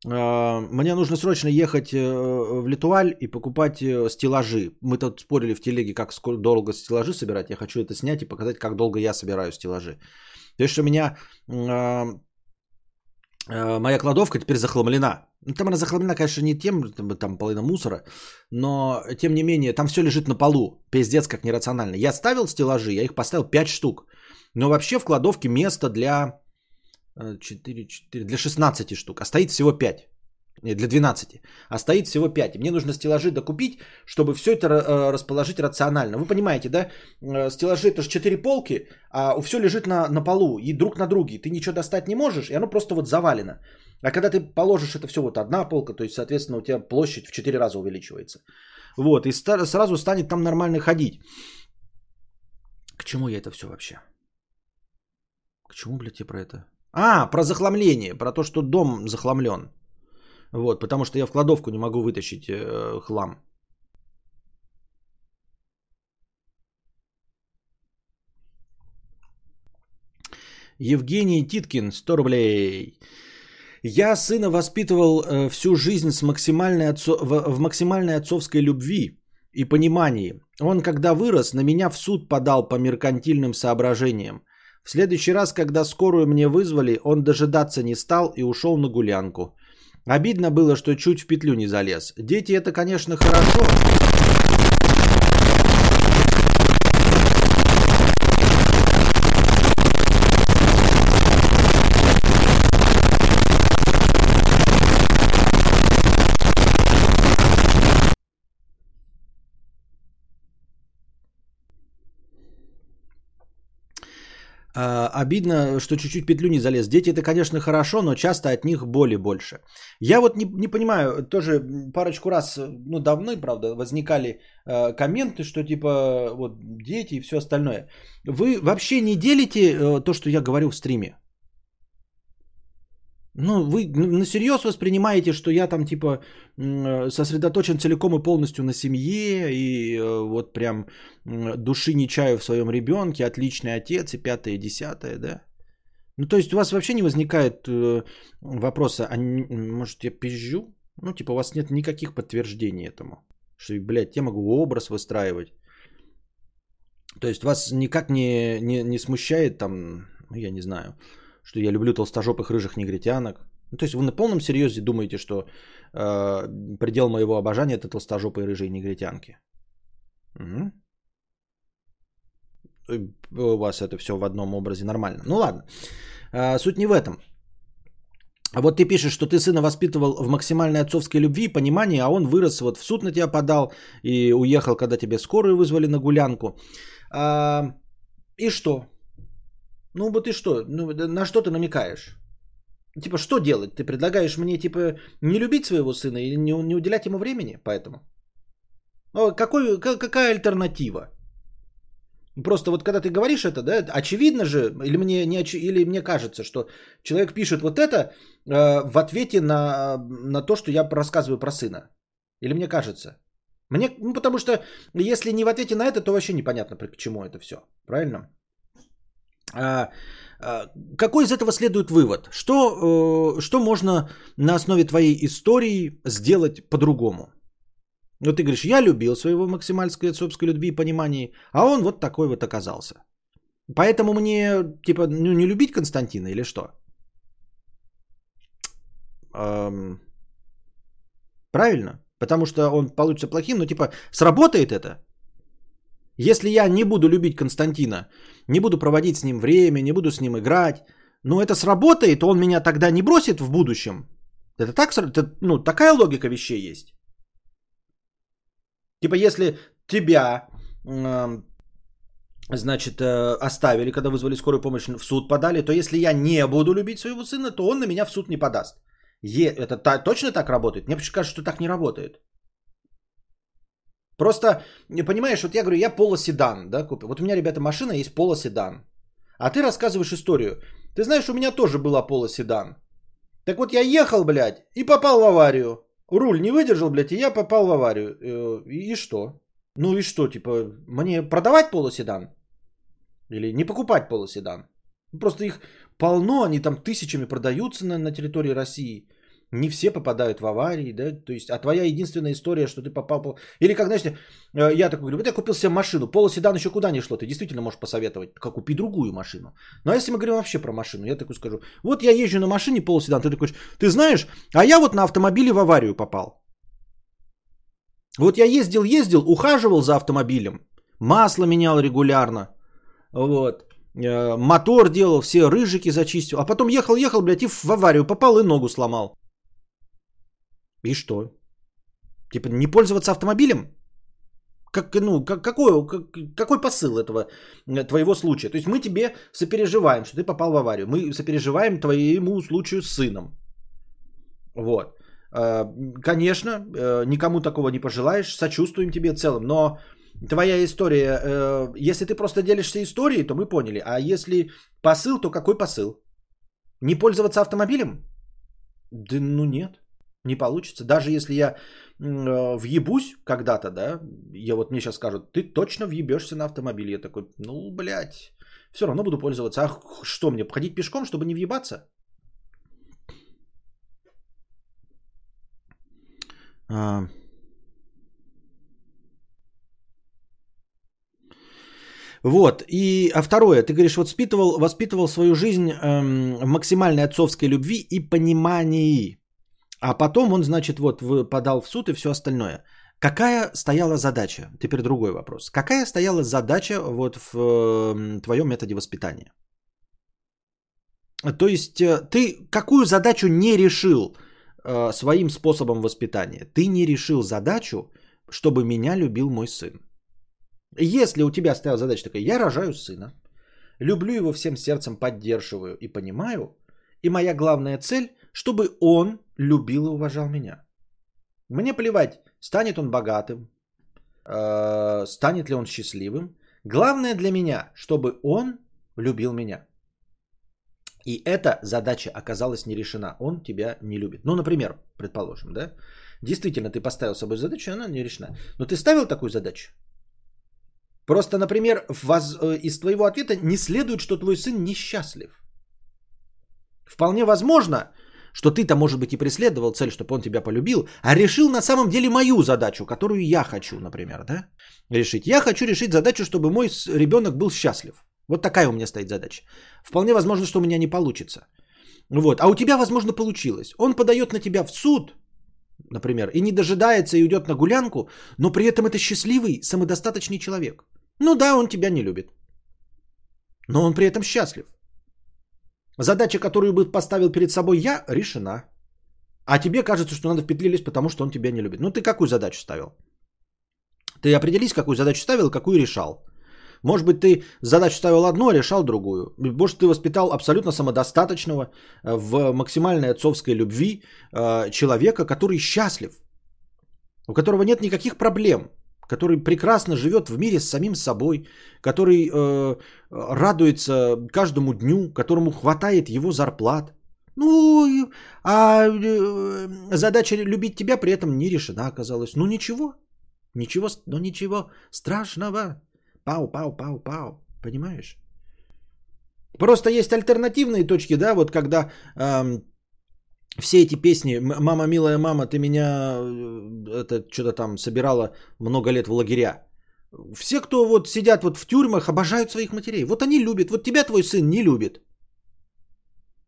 А, мне нужно срочно ехать э, в Литуаль и покупать э, стеллажи. Мы тут спорили в телеге, как долго стеллажи собирать. Я хочу это снять и показать, как долго я собираю стеллажи. То есть у меня а, моя кладовка теперь захламлена. Ну, там она захламлена, конечно, не тем, там, половина мусора, но тем не менее, там все лежит на полу. Пиздец, как нерационально. Я ставил стеллажи, я их поставил 5 штук. Но вообще в кладовке место для 4, 4, для 16 штук, а стоит всего 5. Для 12. А стоит всего 5. Мне нужно стеллажи докупить, чтобы все это э, расположить рационально. Вы понимаете, да? Э, стеллажи это же 4 полки, а все лежит на, на полу и друг на друге. Ты ничего достать не можешь, и оно просто вот завалено. А когда ты положишь это все вот одна полка, то есть, соответственно, у тебя площадь в 4 раза увеличивается. Вот, и сразу станет там нормально ходить. К чему я это все вообще? К чему, блядь, я про это? А, про захламление, про то, что дом захламлен. Вот, потому что я в кладовку не могу вытащить э, хлам. Евгений Титкин, 100 рублей. Я сына воспитывал э, всю жизнь с максимальной отцо... в, в максимальной отцовской любви и понимании. Он, когда вырос, на меня в суд подал по меркантильным соображениям. В следующий раз, когда скорую мне вызвали, он дожидаться не стал и ушел на гулянку. Обидно было, что чуть в петлю не залез. Дети это, конечно, хорошо, обидно, что чуть-чуть петлю не залез. Дети это, конечно, хорошо, но часто от них боли больше. Я вот не, не понимаю, тоже парочку раз, ну давно, правда, возникали э, комменты, что типа вот дети и все остальное. Вы вообще не делите э, то, что я говорю в стриме? Ну, вы на серьез воспринимаете, что я там типа сосредоточен целиком и полностью на семье и э, вот прям души не чаю в своем ребенке, отличный отец и пятое, и десятое, да? Ну, то есть у вас вообще не возникает э, вопроса, а может я пизжу? Ну, типа у вас нет никаких подтверждений этому. Что, блядь, я могу образ выстраивать. То есть вас никак не, не, не смущает там, я не знаю, что я люблю толстожопых рыжих негритянок. Ну, то есть вы на полном серьезе думаете, что э, предел моего обожания это толстожопые рыжие негритянки? Угу. У вас это все в одном образе нормально. Ну ладно. Э, суть не в этом. А вот ты пишешь, что ты сына воспитывал в максимальной отцовской любви и понимании, а он вырос, вот в суд на тебя подал и уехал, когда тебе скорую вызвали на гулянку. А, и что? Ну вот и что? Ну, на что ты намекаешь? Типа, что делать? Ты предлагаешь мне, типа, не любить своего сына и не, не уделять ему времени поэтому? Ну, какой, какая альтернатива? Просто вот когда ты говоришь это, да, очевидно же, или мне, не, или мне кажется, что человек пишет вот это э, в ответе на, на то, что я рассказываю про сына. Или мне кажется. Мне, ну, потому что если не в ответе на это, то вообще непонятно, к чему это все. Правильно? А, а, какой из этого следует вывод? Что, э, что можно на основе твоей истории сделать по-другому? Вот ты говоришь, я любил своего максимальской отцовской любви и понимания, а он вот такой вот оказался. Поэтому мне, типа, ну, не любить Константина или что? Эм, правильно? Потому что он получится плохим, но типа, сработает это? Если я не буду любить Константина, не буду проводить с ним время, не буду с ним играть, но это сработает, он меня тогда не бросит в будущем. Это так, это, ну, такая логика вещей есть. Типа, если тебя значит, э, оставили, когда вызвали скорую помощь, в суд подали, то если я не буду любить своего сына, то он на меня в суд не подаст. Е, это та, точно так работает? Мне почему кажется, что так не работает. Просто, понимаешь, вот я говорю, я полоседан, да, купил. Вот у меня, ребята, машина есть полоседан. А ты рассказываешь историю. Ты знаешь, у меня тоже была полоседан. Так вот, я ехал, блядь, и попал в аварию. Руль не выдержал, блядь, и я попал в аварию. Э, и, что? Ну и что, типа, мне продавать полоседан? Или не покупать полоседан? Просто их полно, они там тысячами продаются на, на территории России. Не все попадают в аварии, да, то есть, а твоя единственная история, что ты попал... Или как, знаешь, э, я такой говорю, вот я купил себе машину, полоседан еще куда не шло, ты действительно можешь посоветовать, как купи другую машину. Ну, а если мы говорим вообще про машину, я такой скажу, вот я езжу на машине полоседан, ты такой, ты знаешь, а я вот на автомобиле в аварию попал. Вот я ездил, ездил, ухаживал за автомобилем, масло менял регулярно, вот, э, мотор делал, все рыжики зачистил, а потом ехал, ехал, блядь, и в аварию попал и ногу сломал. И что? Типа не пользоваться автомобилем? Как, ну, как, какой, как, какой посыл этого э, твоего случая? То есть мы тебе сопереживаем, что ты попал в аварию. Мы сопереживаем твоему случаю с сыном. Вот. Э, конечно, э, никому такого не пожелаешь, сочувствуем тебе целым, но твоя история, если ты просто делишься историей, то мы поняли. А если посыл, то какой посыл? Не пользоваться автомобилем? Да ну нет не получится. Даже если я э, въебусь когда-то, да, я вот мне сейчас скажут, ты точно въебешься на автомобиле. Я такой, ну, блядь, все равно буду пользоваться. А что мне, ходить пешком, чтобы не въебаться? А... Вот, и а второе, ты говоришь, вот воспитывал, воспитывал свою жизнь эм, в максимальной отцовской любви и понимании. А потом он, значит, вот подал в суд и все остальное. Какая стояла задача? Теперь другой вопрос. Какая стояла задача вот в э, твоем методе воспитания? То есть э, ты какую задачу не решил э, своим способом воспитания? Ты не решил задачу, чтобы меня любил мой сын. Если у тебя стояла задача такая, я рожаю сына, люблю его всем сердцем, поддерживаю и понимаю, и моя главная цель, чтобы он любил и уважал меня. Мне плевать, станет он богатым, э, станет ли он счастливым. Главное для меня, чтобы он любил меня. И эта задача оказалась не решена. Он тебя не любит. Ну, например, предположим, да? Действительно, ты поставил собой задачу, она не решена. Но ты ставил такую задачу? Просто, например, воз... Э, из твоего ответа не следует, что твой сын несчастлив. Вполне возможно, что ты-то, может быть, и преследовал цель, чтобы он тебя полюбил, а решил на самом деле мою задачу, которую я хочу, например, да, решить. Я хочу решить задачу, чтобы мой ребенок был счастлив. Вот такая у меня стоит задача. Вполне возможно, что у меня не получится. Вот. А у тебя, возможно, получилось. Он подает на тебя в суд, например, и не дожидается и идет на гулянку, но при этом это счастливый, самодостаточный человек. Ну да, он тебя не любит. Но он при этом счастлив. Задача, которую бы поставил перед собой я, решена. А тебе кажется, что надо в петли лезть, потому что он тебя не любит. Ну ты какую задачу ставил? Ты определись, какую задачу ставил, какую решал. Может быть, ты задачу ставил одну, а решал другую. Может, ты воспитал абсолютно самодостаточного, э, в максимальной отцовской любви э, человека, который счастлив, у которого нет никаких проблем который прекрасно живет в мире с самим собой, который э, радуется каждому дню, которому хватает его зарплат. Ну, а э, задача любить тебя при этом не решена оказалась. Ну ничего, ничего, ну ничего страшного. Пау, пау, пау, пау, понимаешь? Просто есть альтернативные точки, да, вот когда эм, все эти песни «Мама, милая мама, ты меня э, это что-то там собирала много лет в лагеря». Все, кто вот сидят вот в тюрьмах, обожают своих матерей. Вот они любят. Вот тебя твой сын не любит.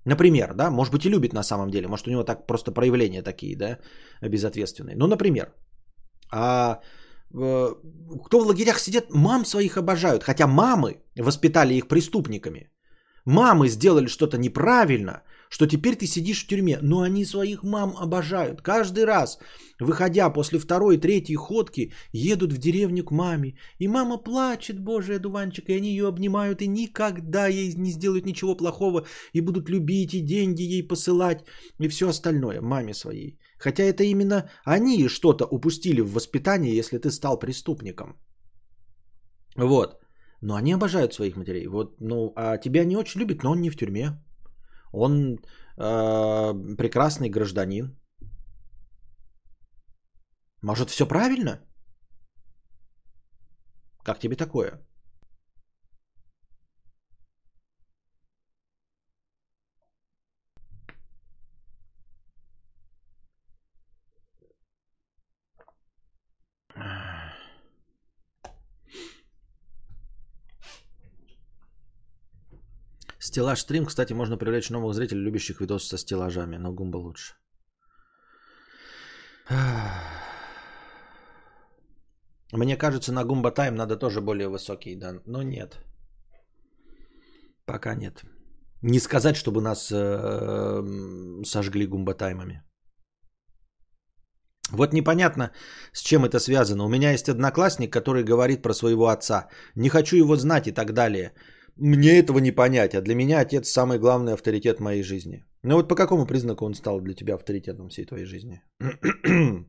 Например, да, может быть и любит на самом деле. Может у него так просто проявления такие, да, безответственные. Ну, например. А э, кто в лагерях сидят, мам своих обожают. Хотя мамы воспитали их преступниками. Мамы сделали что-то неправильно, что теперь ты сидишь в тюрьме. Но они своих мам обожают. Каждый раз, выходя после второй, третьей ходки, едут в деревню к маме. И мама плачет, боже, дуванчик, и они ее обнимают, и никогда ей не сделают ничего плохого, и будут любить, и деньги ей посылать, и все остальное маме своей. Хотя это именно они что-то упустили в воспитании, если ты стал преступником. Вот. Но они обожают своих матерей. Вот, ну, а тебя не очень любит, но он не в тюрьме. Он э, прекрасный гражданин. Может, все правильно? Как тебе такое? Стеллаж стрим, кстати, можно привлечь новых зрителей, любящих видосы со стеллажами, но Гумба лучше. Мне кажется, на Гумба Тайм надо тоже более высокий, да, но нет. Пока нет. Не сказать, чтобы нас э, сожгли Гумба Таймами. Вот непонятно, с чем это связано. У меня есть одноклассник, который говорит про своего отца. Не хочу его знать и так далее. Мне этого не понять, а для меня отец самый главный авторитет моей жизни. Ну вот по какому признаку он стал для тебя авторитетом всей твоей жизни?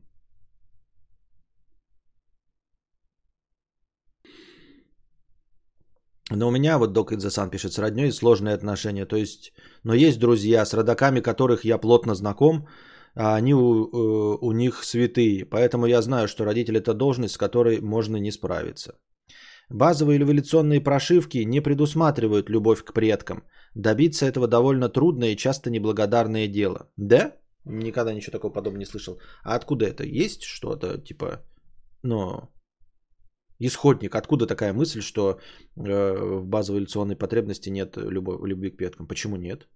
Но у меня, вот Док Идзасан пишет, с родней сложные отношения. То есть, но есть друзья, с родаками которых я плотно знаком, а они у, э, у них святые. Поэтому я знаю, что родитель это должность, с которой можно не справиться. Базовые эволюционные прошивки не предусматривают любовь к предкам. Добиться этого довольно трудное и часто неблагодарное дело. Да? Никогда ничего такого подобного не слышал. А откуда это? Есть что-то типа, ну, исходник? Откуда такая мысль, что э, в базовой эволюционной потребности нет любовь, любви к предкам? Почему нет?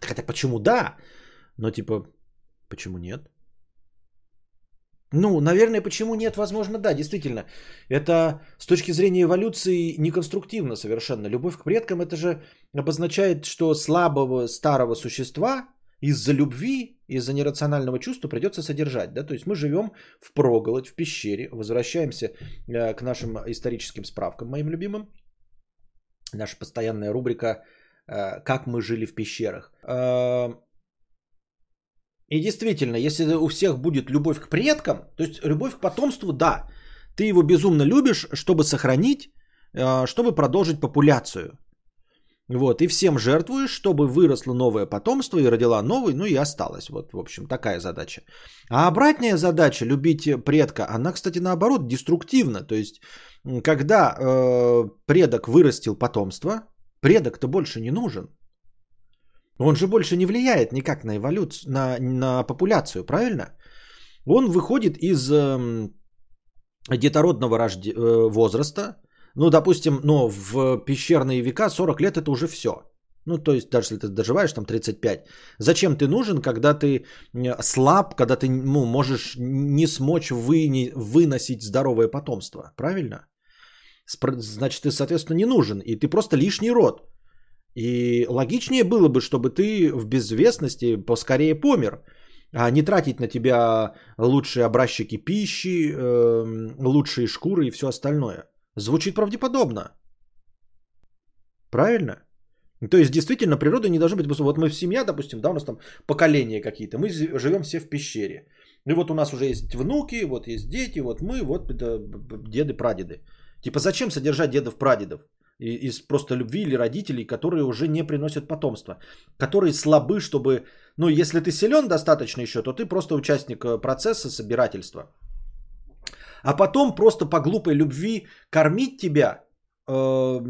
Хотя почему да? Но типа, почему нет? Ну, наверное, почему нет? Возможно, да, действительно. Это с точки зрения эволюции неконструктивно совершенно. Любовь к предкам это же обозначает, что слабого старого существа из-за любви, из-за нерационального чувства придется содержать. Да? То есть мы живем в проголодь, в пещере, возвращаемся э, к нашим историческим справкам, моим любимым. Наша постоянная рубрика э, «Как мы жили в пещерах». И действительно, если у всех будет любовь к предкам, то есть любовь к потомству, да, ты его безумно любишь, чтобы сохранить, э, чтобы продолжить популяцию. Вот, и всем жертвуешь, чтобы выросло новое потомство и родила новый, ну и осталось. Вот, в общем, такая задача. А обратная задача любить предка, она, кстати, наоборот, деструктивна. То есть, когда э, предок вырастил потомство, предок-то больше не нужен. Он же больше не влияет никак на эволюцию, на, на популяцию, правильно? Он выходит из э, детородного рожде... э, возраста. Ну, допустим, но в пещерные века 40 лет это уже все. Ну, то есть, даже если ты доживаешь там 35, зачем ты нужен, когда ты слаб, когда ты ну, можешь не смочь вы, выносить здоровое потомство, правильно? Значит, ты, соответственно, не нужен, и ты просто лишний род. И логичнее было бы, чтобы ты в безвестности поскорее помер, а не тратить на тебя лучшие образчики пищи, эм, лучшие шкуры и все остальное. Звучит правдеподобно. Правильно? То есть, действительно, природа не должна быть... Вот мы в семья, допустим, да, у нас там поколения какие-то, мы живем все в пещере. И вот у нас уже есть внуки, вот есть дети, вот мы, вот деды, прадеды. Типа, зачем содержать дедов, прадедов? Из просто любви или родителей, которые уже не приносят потомства, которые слабы, чтобы, ну, если ты силен достаточно еще, то ты просто участник э, процесса собирательства. А потом просто по глупой любви кормить тебя, э,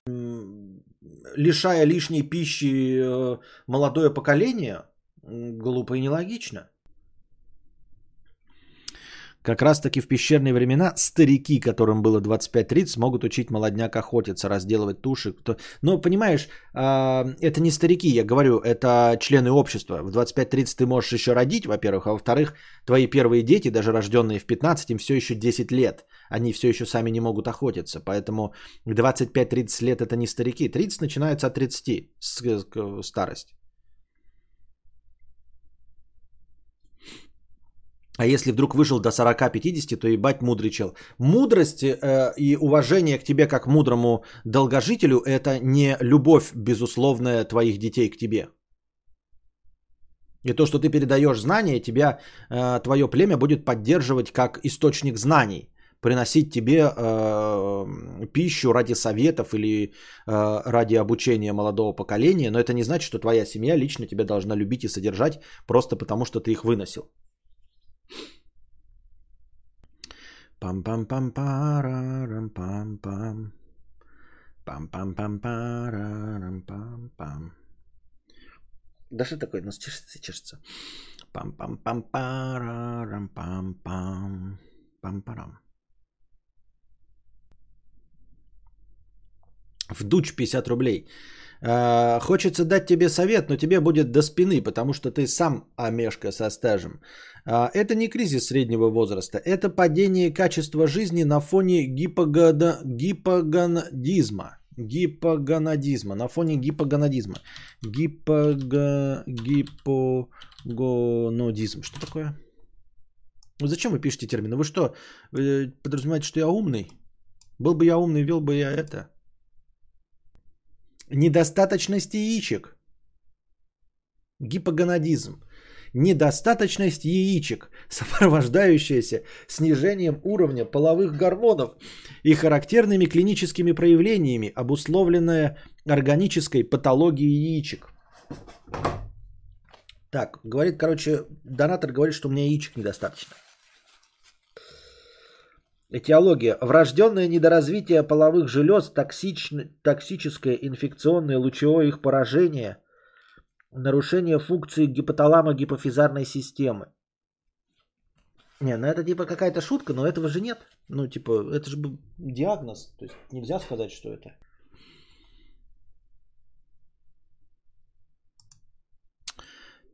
лишая лишней пищи э, молодое поколение, глупо и нелогично. Как раз таки в пещерные времена старики, которым было 25-30, могут учить молодняк охотиться, разделывать туши. Но понимаешь, а, это не старики, я говорю, это члены общества. В 25-30 ты можешь еще родить, во-первых, а во-вторых, твои первые дети, даже рожденные в 15, им все еще 10 лет. Они все еще сами не могут охотиться. Поэтому 25-30 лет это не старики. 30 начинается от 30 старость. А если вдруг вышел до 40-50, то ебать мудрый чел. Мудрость э, и уважение к тебе как мудрому долгожителю – это не любовь безусловная твоих детей к тебе. И то, что ты передаешь знания, тебя, э, твое племя будет поддерживать как источник знаний, приносить тебе э, пищу ради советов или э, ради обучения молодого поколения, но это не значит, что твоя семья лично тебя должна любить и содержать просто потому, что ты их выносил. Пам пам Да что такое? Нос чешется, чешется. пам пам пам парарам пам пам пам парам В дуч 50 рублей. Э, хочется дать тебе совет, но тебе будет до спины, потому что ты сам омешка со стажем. Э, это не кризис среднего возраста, это падение качества жизни на фоне гипогода... гипогонадизма. Гипогонадизма, на фоне гипогонадизма. Гипого... Гипогонадизм. Что такое? Зачем вы пишете термины? Вы что, вы подразумеваете, что я умный? Был бы я умный, вел бы я это. Недостаточность яичек. Гипогонадизм. Недостаточность яичек, сопровождающаяся снижением уровня половых гормонов и характерными клиническими проявлениями, обусловленная органической патологией яичек. Так, говорит, короче, донатор говорит, что у меня яичек недостаточно. Этиология. Врожденное недоразвитие половых желез, токсич... токсическое инфекционное лучевое их поражение, нарушение функции гипоталама-гипофизарной системы. Не, ну это типа какая-то шутка, но этого же нет. Ну, типа, это же диагноз. То есть нельзя сказать, что это.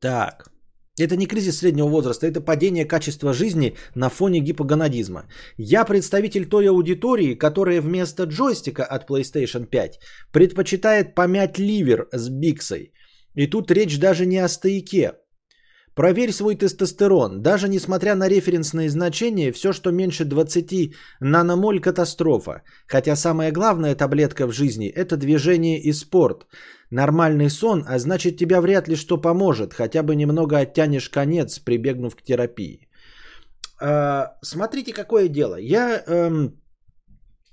Так. Это не кризис среднего возраста, это падение качества жизни на фоне гипогонадизма. Я представитель той аудитории, которая вместо джойстика от PlayStation 5 предпочитает помять ливер с биксой. И тут речь даже не о стояке. Проверь свой тестостерон. Даже несмотря на референсные значения, все, что меньше 20 наномоль – катастрофа. Хотя самая главная таблетка в жизни – это движение и спорт – Нормальный сон, а значит тебя вряд ли что поможет, хотя бы немного оттянешь конец, прибегнув к терапии. А, смотрите, какое дело. Я эм,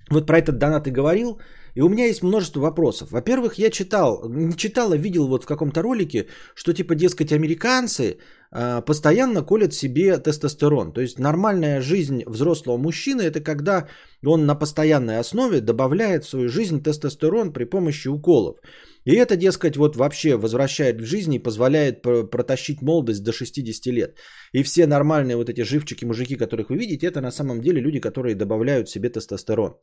вот про этот донат и говорил, и у меня есть множество вопросов. Во-первых, я читал, не читал, а видел вот в каком-то ролике, что типа, дескать, американцы э, постоянно колят себе тестостерон. То есть нормальная жизнь взрослого мужчины это когда он на постоянной основе добавляет в свою жизнь тестостерон при помощи уколов. И это, дескать, вот вообще возвращает в жизнь и позволяет протащить молодость до 60 лет. И все нормальные вот эти живчики, мужики, которых вы видите, это на самом деле люди, которые добавляют себе тестостерон.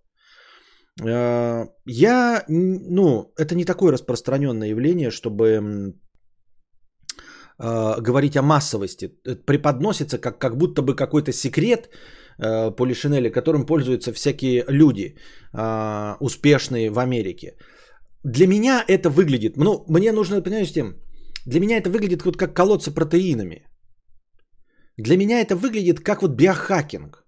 Э, я, ну, это не такое распространенное явление, чтобы э, говорить о массовости. Это преподносится как, как будто бы какой-то секрет э, Полишинеля, которым пользуются всякие люди, успешные в Америке. Для меня это выглядит, ну, мне нужно, понимаете, для меня это выглядит вот как колоться протеинами. Для меня это выглядит как вот биохакинг.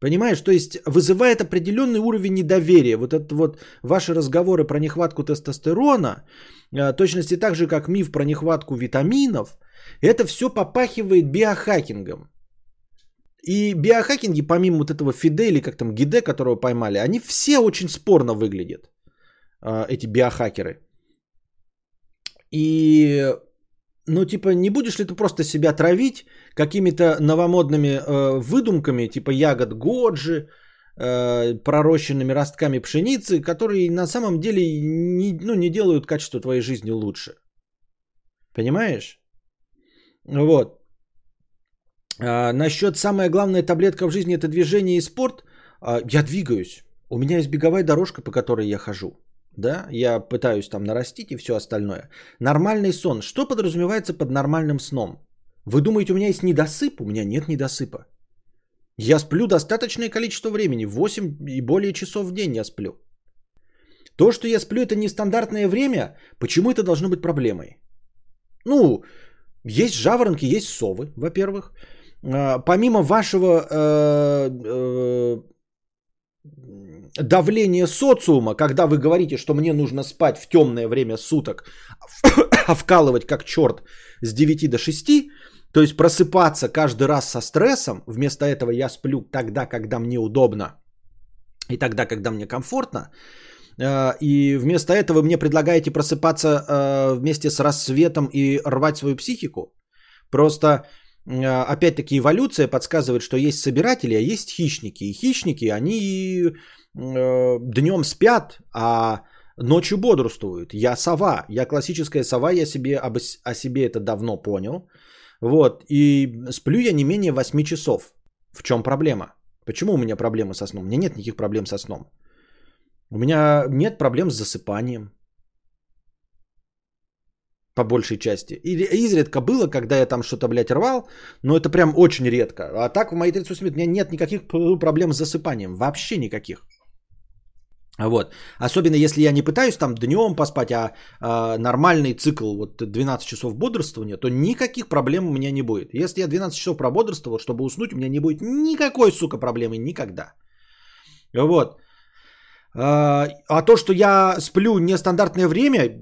Понимаешь, то есть вызывает определенный уровень недоверия. Вот это вот ваши разговоры про нехватку тестостерона, э, точности так же, как миф про нехватку витаминов, это все попахивает биохакингом. И биохакинги, помимо вот этого Фиде или как там Гиде, которого поймали, они все очень спорно выглядят. А, эти биохакеры. И, ну, типа, не будешь ли ты просто себя травить какими-то новомодными э, выдумками, типа ягод годжи, э, пророщенными ростками пшеницы, которые на самом деле не, ну, не делают качество твоей жизни лучше. Понимаешь? Вот. А, насчет самая главная таблетка в жизни это движение и спорт. А, я двигаюсь. У меня есть беговая дорожка, по которой я хожу. Да, я пытаюсь там нарастить и все остальное. Нормальный сон. Что подразумевается под нормальным сном? Вы думаете, у меня есть недосып? У меня нет недосыпа. Я сплю достаточное количество времени. 8 и более часов в день я сплю. То, что я сплю, это нестандартное время. Почему это должно быть проблемой? Ну, есть жаворонки, есть совы, во-первых. А, помимо вашего э, э, давления социума, когда вы говорите, что мне нужно спать в темное время суток, а вкалывать как черт с 9 до 6, то есть просыпаться каждый раз со стрессом, вместо этого я сплю тогда, когда мне удобно и тогда, когда мне комфортно, э, и вместо этого мне предлагаете просыпаться вместе с рассветом и рвать свою психику. Просто а, опять-таки эволюция подсказывает, что есть собиратели, а есть хищники. И хищники, они э, днем спят, а ночью бодрствуют. Я сова, я классическая сова, я себе об, о себе это давно понял. Вот, и сплю я не менее 8 часов. В чем проблема? Почему у меня проблемы со сном? У меня нет никаких проблем со сном. У меня нет проблем с засыпанием по большей части. И изредка было, когда я там что-то, блядь, рвал, но это прям очень редко. А так в моей 38 у меня нет никаких проблем с засыпанием. Вообще никаких. Вот. Особенно если я не пытаюсь там днем поспать, а, а нормальный цикл вот 12 часов бодрствования, то никаких проблем у меня не будет. Если я 12 часов прободрствовал, чтобы уснуть, у меня не будет никакой, сука, проблемы никогда. Вот. А, а то, что я сплю нестандартное время,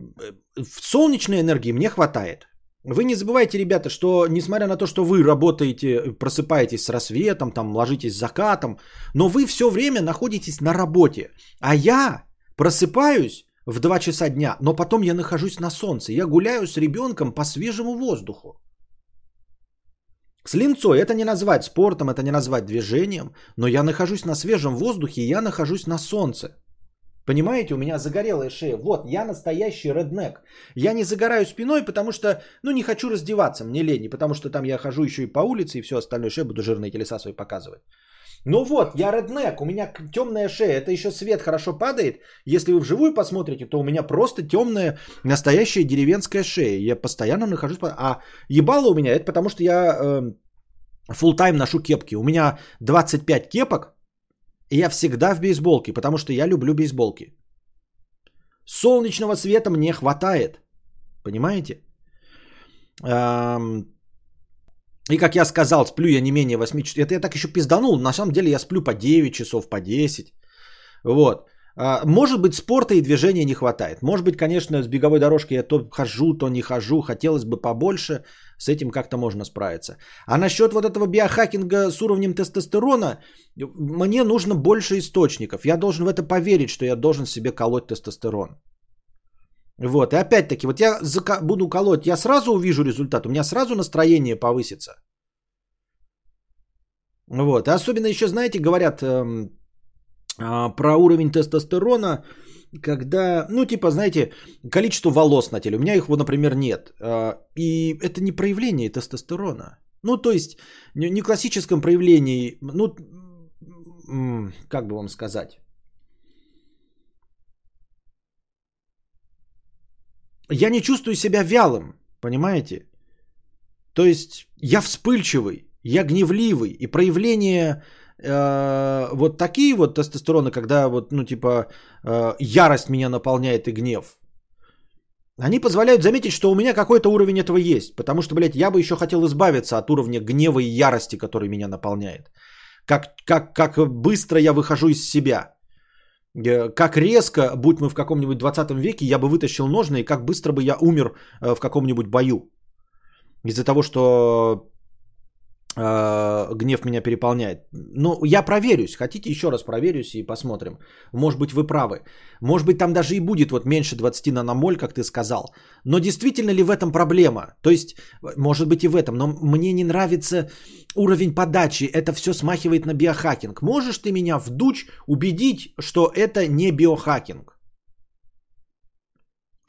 в солнечной энергии мне хватает. Вы не забывайте, ребята, что несмотря на то, что вы работаете, просыпаетесь с рассветом, там, ложитесь с закатом, но вы все время находитесь на работе. А я просыпаюсь в 2 часа дня, но потом я нахожусь на солнце. Я гуляю с ребенком по свежему воздуху. С линцой это не назвать спортом, это не назвать движением, но я нахожусь на свежем воздухе, я нахожусь на солнце. Понимаете, у меня загорелая шея. Вот, я настоящий реднек. Я не загораю спиной, потому что, ну, не хочу раздеваться, мне лень. потому что там я хожу еще и по улице, и все остальное. Что я буду жирные телеса свои показывать. Ну вот, я реднек, у меня темная шея. Это еще свет хорошо падает. Если вы вживую посмотрите, то у меня просто темная, настоящая деревенская шея. Я постоянно нахожусь... А ебало у меня, это потому что я э, full тайм ношу кепки. У меня 25 кепок, и я всегда в бейсболке, потому что я люблю бейсболки. Солнечного света мне хватает. Понимаете? И как я сказал, сплю я не менее 8 часов. Это я так еще пизданул. На самом деле я сплю по 9 часов, по 10. Вот. А, может быть, спорта и движения не хватает. Может быть, конечно, с беговой дорожки я то хожу, то не хожу. Хотелось бы побольше. С этим как-то можно справиться. А насчет вот этого биохакинга с уровнем тестостерона, мне нужно больше источников. Я должен в это поверить, что я должен себе колоть тестостерон. Вот, и опять-таки, вот я буду колоть, я сразу увижу результат, у меня сразу настроение повысится. Вот, и особенно еще, знаете, говорят, эм, а, про уровень тестостерона, когда, ну, типа, знаете, количество волос на теле. У меня их, вот, например, нет. А, и это не проявление тестостерона. Ну, то есть, не классическом проявлении, ну, как бы вам сказать. Я не чувствую себя вялым, понимаете? То есть, я вспыльчивый, я гневливый, и проявление э, вот такие вот тестостероны, когда вот, ну, типа, э, ярость меня наполняет и гнев, они позволяют заметить, что у меня какой-то уровень этого есть. Потому что, блядь, я бы еще хотел избавиться от уровня гнева и ярости, который меня наполняет. Как, как, как быстро я выхожу из себя. Э, как резко, будь мы в каком-нибудь 20 веке, я бы вытащил ножны, и как быстро бы я умер э, в каком-нибудь бою. Из-за того, что гнев меня переполняет. Ну, я проверюсь. Хотите, еще раз проверюсь и посмотрим. Может быть, вы правы. Может быть, там даже и будет вот меньше 20 наномоль, как ты сказал. Но действительно ли в этом проблема? То есть, может быть и в этом. Но мне не нравится уровень подачи. Это все смахивает на биохакинг. Можешь ты меня в дуч убедить, что это не биохакинг?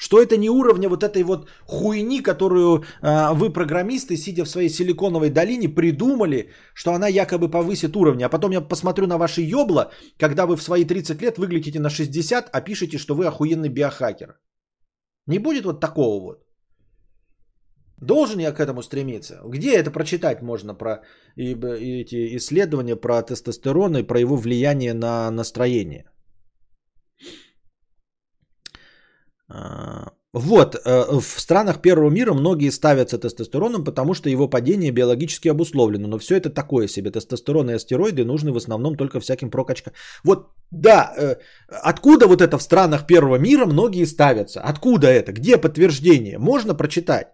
Что это не уровня вот этой вот хуйни, которую э, вы, программисты, сидя в своей силиконовой долине, придумали, что она якобы повысит уровень. А потом я посмотрю на ваши ёбла, когда вы в свои 30 лет выглядите на 60, а пишете, что вы охуенный биохакер. Не будет вот такого вот. Должен я к этому стремиться? Где это прочитать можно про эти исследования про тестостерон и про его влияние на настроение? А, вот, э, в странах первого мира многие ставятся тестостероном, потому что его падение биологически обусловлено. Но все это такое себе. Тестостерон и астероиды нужны в основном только всяким прокачка. Вот, да, э, откуда вот это в странах первого мира многие ставятся? Откуда это? Где подтверждение? Можно прочитать?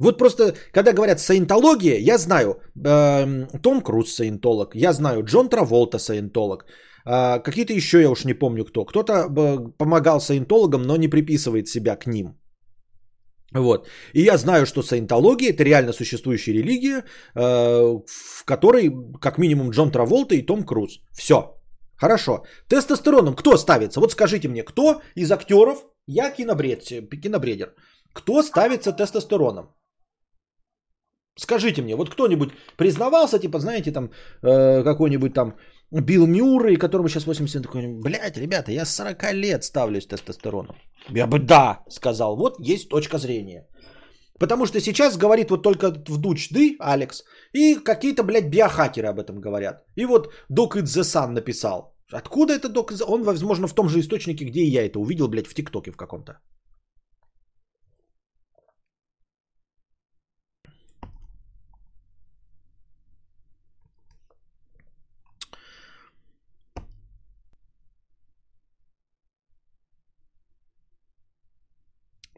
Вот просто, когда говорят саентология, я знаю э, Том Круз саентолог, я знаю Джон Траволта саентолог, э, какие-то еще я уж не помню кто. Кто-то помогал саентологам, но не приписывает себя к ним. Вот. И я знаю, что саентология это реально существующая религия, э, в которой как минимум Джон Траволта и Том Круз. Все. Хорошо. Тестостероном кто ставится? Вот скажите мне, кто из актеров, я кинобред, кинобредер, кто ставится тестостероном? Скажите мне, вот кто-нибудь признавался, типа, знаете, там, э, какой-нибудь там Билл Мюррей, которому сейчас 80, такой, блядь, ребята, я с 40 лет ставлюсь тестостероном. Я бы да, сказал, вот есть точка зрения. Потому что сейчас говорит вот только в дучды Алекс, и какие-то, блядь, биохакеры об этом говорят. И вот Док the Sun написал. Откуда это Док Он, возможно, в том же источнике, где и я это увидел, блядь, в ТикТоке в каком-то.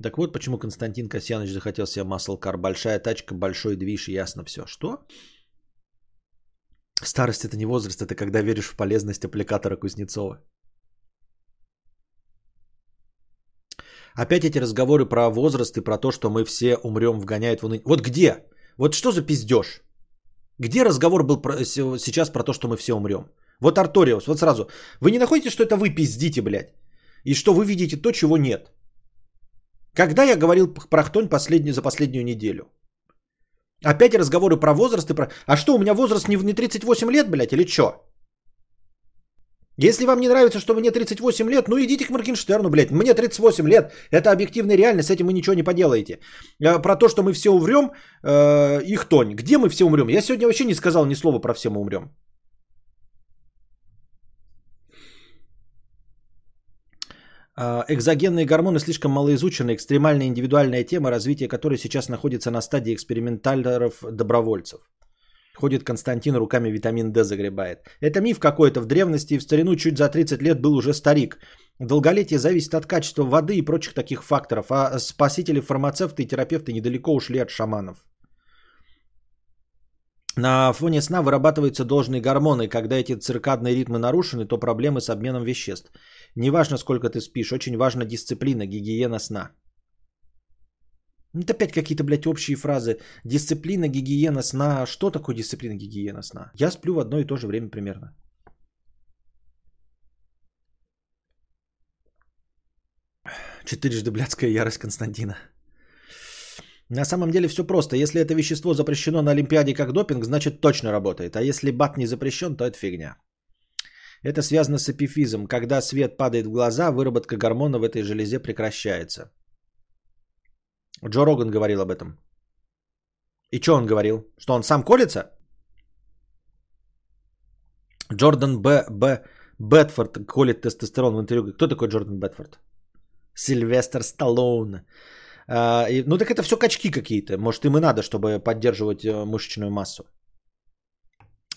Так вот, почему Константин Касьянович захотел себе маслкар. Большая тачка, большой движ, ясно все. Что? Старость это не возраст, это когда веришь в полезность аппликатора Кузнецова. Опять эти разговоры про возраст и про то, что мы все умрем, вгоняют в уныние. Вот где? Вот что за пиздеж? Где разговор был про, сейчас про то, что мы все умрем? Вот Арториус, вот сразу. Вы не находите, что это вы пиздите, блядь? И что вы видите то, чего нет? Когда я говорил про хтонь последнюю, за последнюю неделю? Опять разговоры про возраст и про... А что, у меня возраст не, не 38 лет, блядь, или что? Если вам не нравится, что мне 38 лет, ну идите к Моргенштерну, блядь. Мне 38 лет. Это объективная реальность, с этим вы ничего не поделаете. Э, про то, что мы все умрем, э, и хтонь. Где мы все умрем? Я сегодня вообще не сказал ни слова про все мы умрем. Экзогенные гормоны слишком малоизучены, экстремальная индивидуальная тема, развитие которой сейчас находится на стадии экспериментаторов-добровольцев. Ходит Константин, руками витамин D загребает. Это миф какой-то. В древности и в старину чуть за 30 лет был уже старик. Долголетие зависит от качества воды и прочих таких факторов. А спасители, фармацевты и терапевты недалеко ушли от шаманов. На фоне сна вырабатываются должные гормоны. Когда эти циркадные ритмы нарушены, то проблемы с обменом веществ. Неважно, сколько ты спишь, очень важна дисциплина, гигиена сна. Это опять какие-то, блядь, общие фразы. Дисциплина, гигиена сна. Что такое дисциплина, гигиена сна? Я сплю в одно и то же время примерно. Четырежды блядская ярость Константина. На самом деле все просто. Если это вещество запрещено на Олимпиаде как допинг, значит точно работает. А если бат не запрещен, то это фигня. Это связано с эпифизом. Когда свет падает в глаза, выработка гормона в этой железе прекращается. Джо Роган говорил об этом. И что он говорил? Что он сам колется? Джордан Б. Б. Бетфорд колет тестостерон в интервью. Кто такой Джордан Бетфорд? Сильвестр Сталлоне. А, ну так это все качки какие-то. Может им и надо, чтобы поддерживать э, мышечную массу.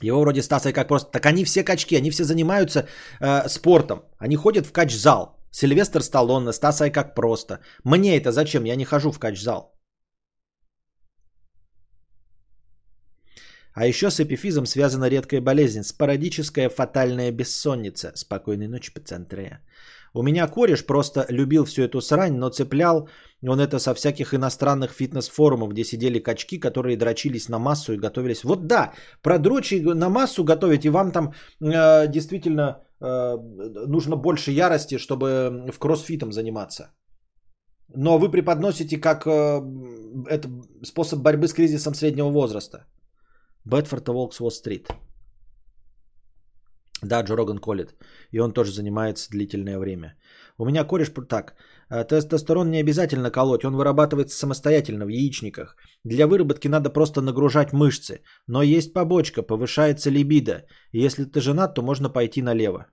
Его вроде Стаса как просто... Так они все качки, они все занимаются э, спортом. Они ходят в кач-зал. Сильвестр Сталлоне, Стаса и как просто. Мне это зачем? Я не хожу в кач-зал. А еще с эпифизом связана редкая болезнь. Спорадическая фатальная бессонница. Спокойной ночи, пациенты. У меня кореш просто любил всю эту срань, но цеплял он это со всяких иностранных фитнес-форумов, где сидели качки, которые дрочились на массу и готовились. Вот да, про дрочи на массу готовить, и вам там э, действительно э, нужно больше ярости, чтобы в кроссфитом заниматься. Но вы преподносите как э, это способ борьбы с кризисом среднего возраста. Бетфорд Волкс Уолл-стрит. Да, Джо Роган колет. И он тоже занимается длительное время. У меня кореш так. Э, тестостерон не обязательно колоть, он вырабатывается самостоятельно в яичниках. Для выработки надо просто нагружать мышцы. Но есть побочка, повышается либидо. Если ты женат, то можно пойти налево.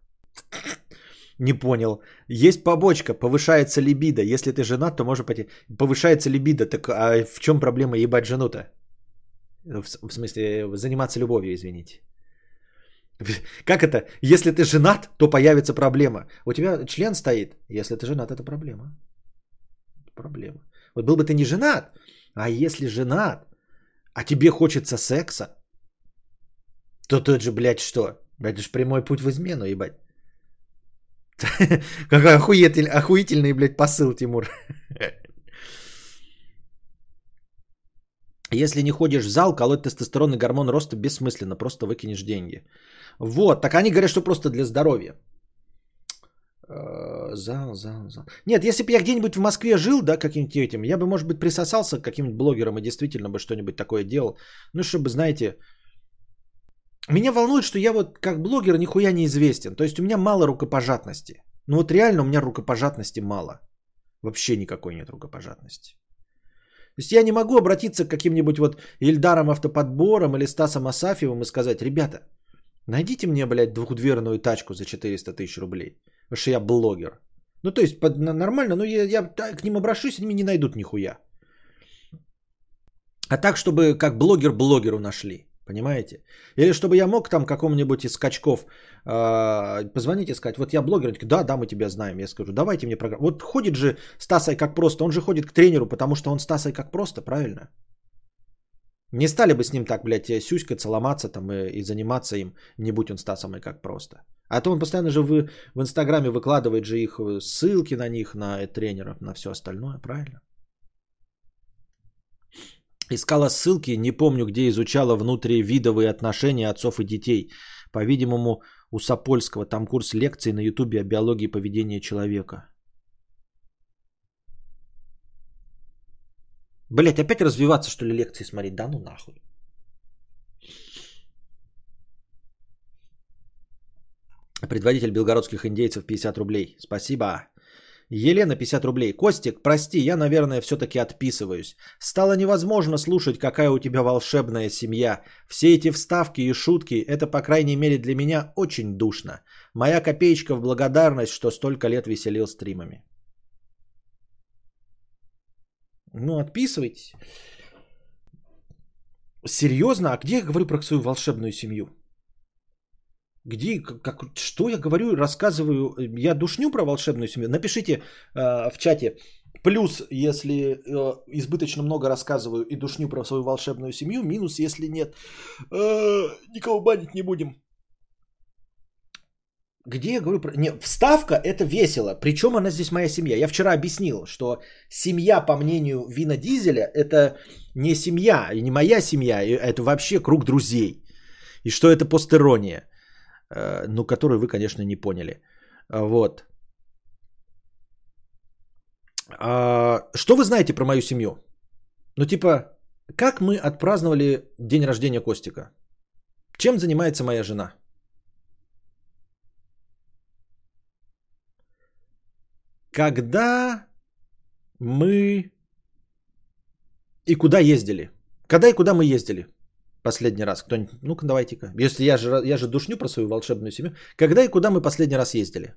Не понял. Есть побочка, повышается либидо. Если ты женат, то можно пойти. Повышается либидо, так а в чем проблема ебать жену-то? В, в смысле, заниматься любовью, извините. Как это? Если ты женат, то появится проблема. У тебя член стоит. Если ты женат, это проблема. Проблема. Вот был бы ты не женат, а если женат, а тебе хочется секса, то тот же, блядь, что? Это же прямой путь в измену, ебать. Какой охуительный, охуительный, блядь, посыл, Тимур. Если не ходишь в зал, колоть тестостерон и гормон роста бессмысленно, просто выкинешь деньги. Вот, так они говорят, что просто для здоровья. Э, зал, зал, зал. Нет, если бы я где-нибудь в Москве жил, да, каким-нибудь этим, я бы, может быть, присосался к каким-нибудь блогерам и действительно бы что-нибудь такое делал. Ну, чтобы, знаете, меня волнует, что я вот как блогер нихуя не известен. То есть у меня мало рукопожатности. Ну вот реально у меня рукопожатности мало. Вообще никакой нет рукопожатности. То есть я не могу обратиться к каким-нибудь вот Ильдаром Автоподбором или Стасом Асафьевым и сказать, ребята, найдите мне, блядь, двухдверную тачку за 400 тысяч рублей. Потому что я блогер. Ну то есть под, нормально, но я, я к ним обращусь, они не найдут нихуя. А так, чтобы как блогер блогеру нашли. Понимаете? Или чтобы я мог там какому-нибудь из скачков э, позвонить и сказать, вот я блогер, да, да, мы тебя знаем. Я скажу, давайте мне программу. Вот ходит же Стасой как просто, он же ходит к тренеру, потому что он Стасой как просто, правильно? Не стали бы с ним так, блядь, сюськаться, ломаться там и, и заниматься им, не будь он Стасом и как просто. А то он постоянно же в, в Инстаграме выкладывает же их э, ссылки на них, на тренеров, на все остальное, правильно? Искала ссылки, не помню, где изучала внутривидовые отношения отцов и детей. По-видимому, у Сапольского. Там курс лекций на ютубе о биологии поведения человека. Блять, опять развиваться, что ли, лекции смотреть? Да ну нахуй. Предводитель белгородских индейцев 50 рублей. Спасибо. Елена 50 рублей. Костик, прости, я, наверное, все-таки отписываюсь. Стало невозможно слушать, какая у тебя волшебная семья. Все эти вставки и шутки, это, по крайней мере, для меня очень душно. Моя копеечка в благодарность, что столько лет веселил стримами. Ну, отписывайтесь. Серьезно? А где я говорю про свою волшебную семью? Где, как, что я говорю, рассказываю, я душню про волшебную семью? Напишите э, в чате плюс, если э, избыточно много рассказываю и душню про свою волшебную семью, минус, если нет. Э, никого банить не будем. Где я говорю про... Не, вставка это весело. Причем она здесь моя семья. Я вчера объяснил, что семья, по мнению Вина Дизеля, это не семья, и не моя семья, это вообще круг друзей. И что это постерония. Э, ну, которую вы, конечно, не поняли. Вот. А, что вы знаете про мою семью? Ну, типа, как мы отпраздновали день рождения Костика? Чем занимается моя жена? Когда мы и куда ездили? Когда и куда мы ездили? Последний раз. Кто-нибудь? Ну-ка, давайте-ка. Если я же, я же душню про свою волшебную семью. Когда и куда мы последний раз ездили?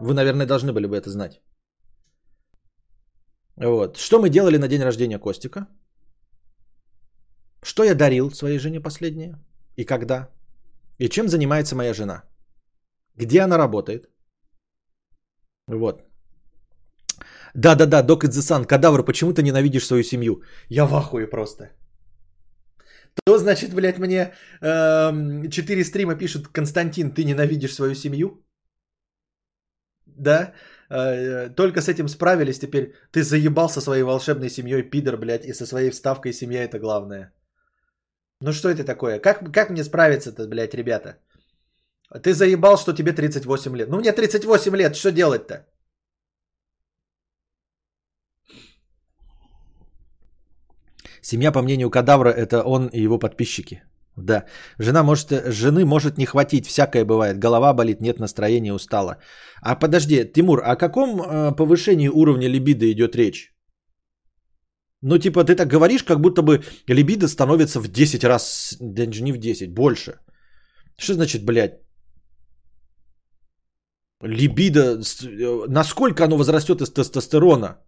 Вы, наверное, должны были бы это знать. Вот. Что мы делали на день рождения Костика? Что я дарил своей жене последнее? И когда? И чем занимается моя жена? Где она работает? Вот. Да-да-да, Док Идзесан, кадавр, почему ты ненавидишь свою семью? Я в ахуе просто. То, значит, блядь, мне э, 4 стрима пишут, Константин, ты ненавидишь свою семью? Да? Э, только с этим справились, теперь ты заебал со своей волшебной семьей, пидор, блядь, и со своей вставкой семья это главное. Ну что это такое? Как, как мне справиться-то, блядь, ребята? Ты заебал, что тебе 38 лет. Ну мне 38 лет, что делать-то? Семья, по мнению кадавра, это он и его подписчики. Да. Жена может, жены может не хватить, всякое бывает. Голова болит, нет настроения, устала. А подожди, Тимур, о каком э, повышении уровня либидо идет речь? Ну, типа, ты так говоришь, как будто бы либидо становится в 10 раз, даже не в 10, больше. Что значит, блядь? Либидо, э, насколько оно возрастет из тестостерона?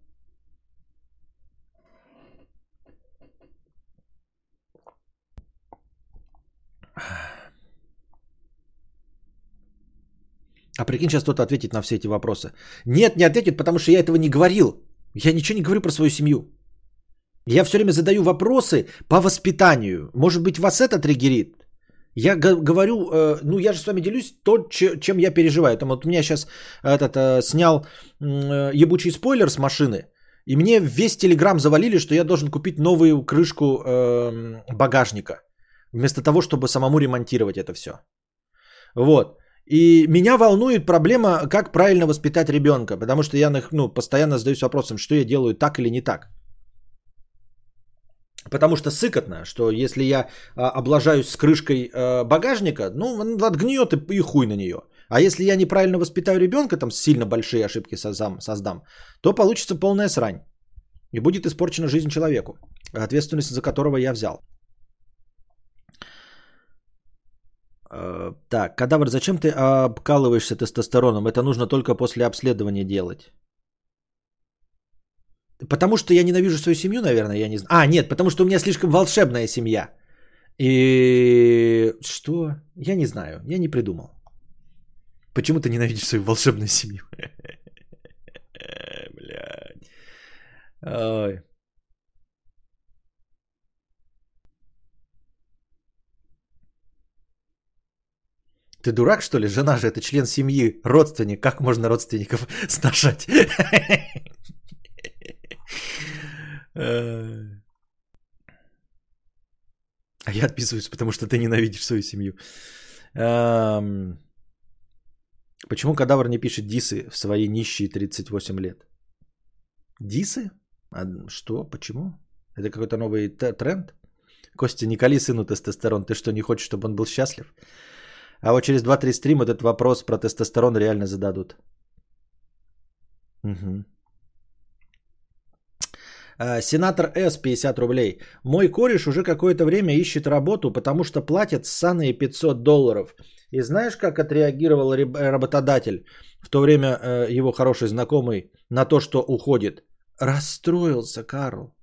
А прикинь, сейчас кто-то ответит на все эти вопросы. Нет, не ответит, потому что я этого не говорил. Я ничего не говорю про свою семью. Я все время задаю вопросы по воспитанию. Может быть, вас это триггерит? Я говорю, э, ну я же с вами делюсь то, чем я переживаю. Там вот у меня сейчас этот, э, снял э, ебучий спойлер с машины. И мне весь телеграм завалили, что я должен купить новую крышку эм, багажника. Вместо того, чтобы самому ремонтировать это все. Вот. И меня волнует проблема, как правильно воспитать ребенка, потому что я ну, постоянно задаюсь вопросом, что я делаю так или не так. Потому что сыкотно, что если я а, облажаюсь с крышкой а, багажника, ну, отгниет и, и хуй на нее. А если я неправильно воспитаю ребенка, там сильно большие ошибки создам, создам, то получится полная срань. И будет испорчена жизнь человеку, ответственность за которого я взял. Э, так, кадавр, зачем ты обкалываешься тестостероном? Это нужно только после обследования делать. Потому что я ненавижу свою семью, наверное, я не знаю. А, нет, потому что у меня слишком волшебная семья. И что? Я не знаю, я не придумал. Почему ты ненавидишь свою волшебную семью? Блядь. Ты дурак, что ли? Жена же это член семьи, родственник. Как можно родственников сношать? А я отписываюсь, потому что ты ненавидишь свою семью. Почему кадавр не пишет дисы в свои нищие 38 лет? Дисы? А что? Почему? Это какой-то новый тренд? Костя, не кали сыну тестостерон. Ты что, не хочешь, чтобы он был счастлив? А вот через 2-3 стрима этот вопрос про тестостерон реально зададут. Угу. Сенатор С, 50 рублей. Мой кореш уже какое-то время ищет работу, потому что платят ссаные 500 долларов. И знаешь, как отреагировал работодатель, в то время э, его хороший знакомый, на то, что уходит? Расстроился Карл.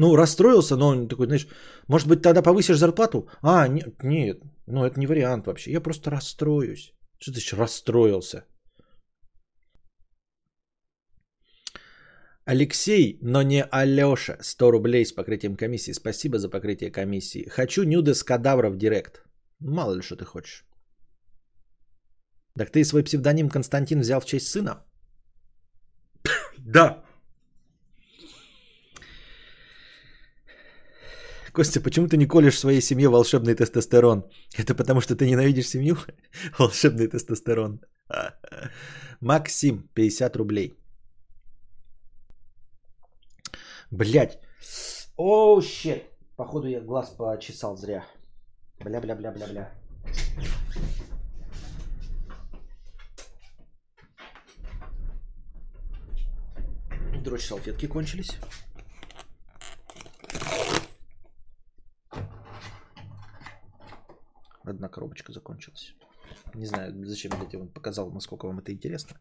Ну, расстроился, но он такой, знаешь, может быть, тогда повысишь зарплату? А, нет, нет, ну это не вариант вообще. Я просто расстроюсь. Что ты расстроился? Алексей, но не Алеша. 100 рублей с покрытием комиссии. Спасибо за покрытие комиссии. Хочу нюдес кадавра в директ. Мало ли что ты хочешь. Так ты свой псевдоним Константин взял в честь сына? Да. Костя, почему ты не колешь своей семье волшебный тестостерон? Это потому, что ты ненавидишь семью? Волшебный тестостерон. Максим, 50 рублей. Блять. О, щет. Походу я глаз почесал зря. Бля-бля-бля-бля-бля. Дрочь салфетки кончились. Одна коробочка закончилась. Не знаю, зачем я вам показал, насколько вам это интересно.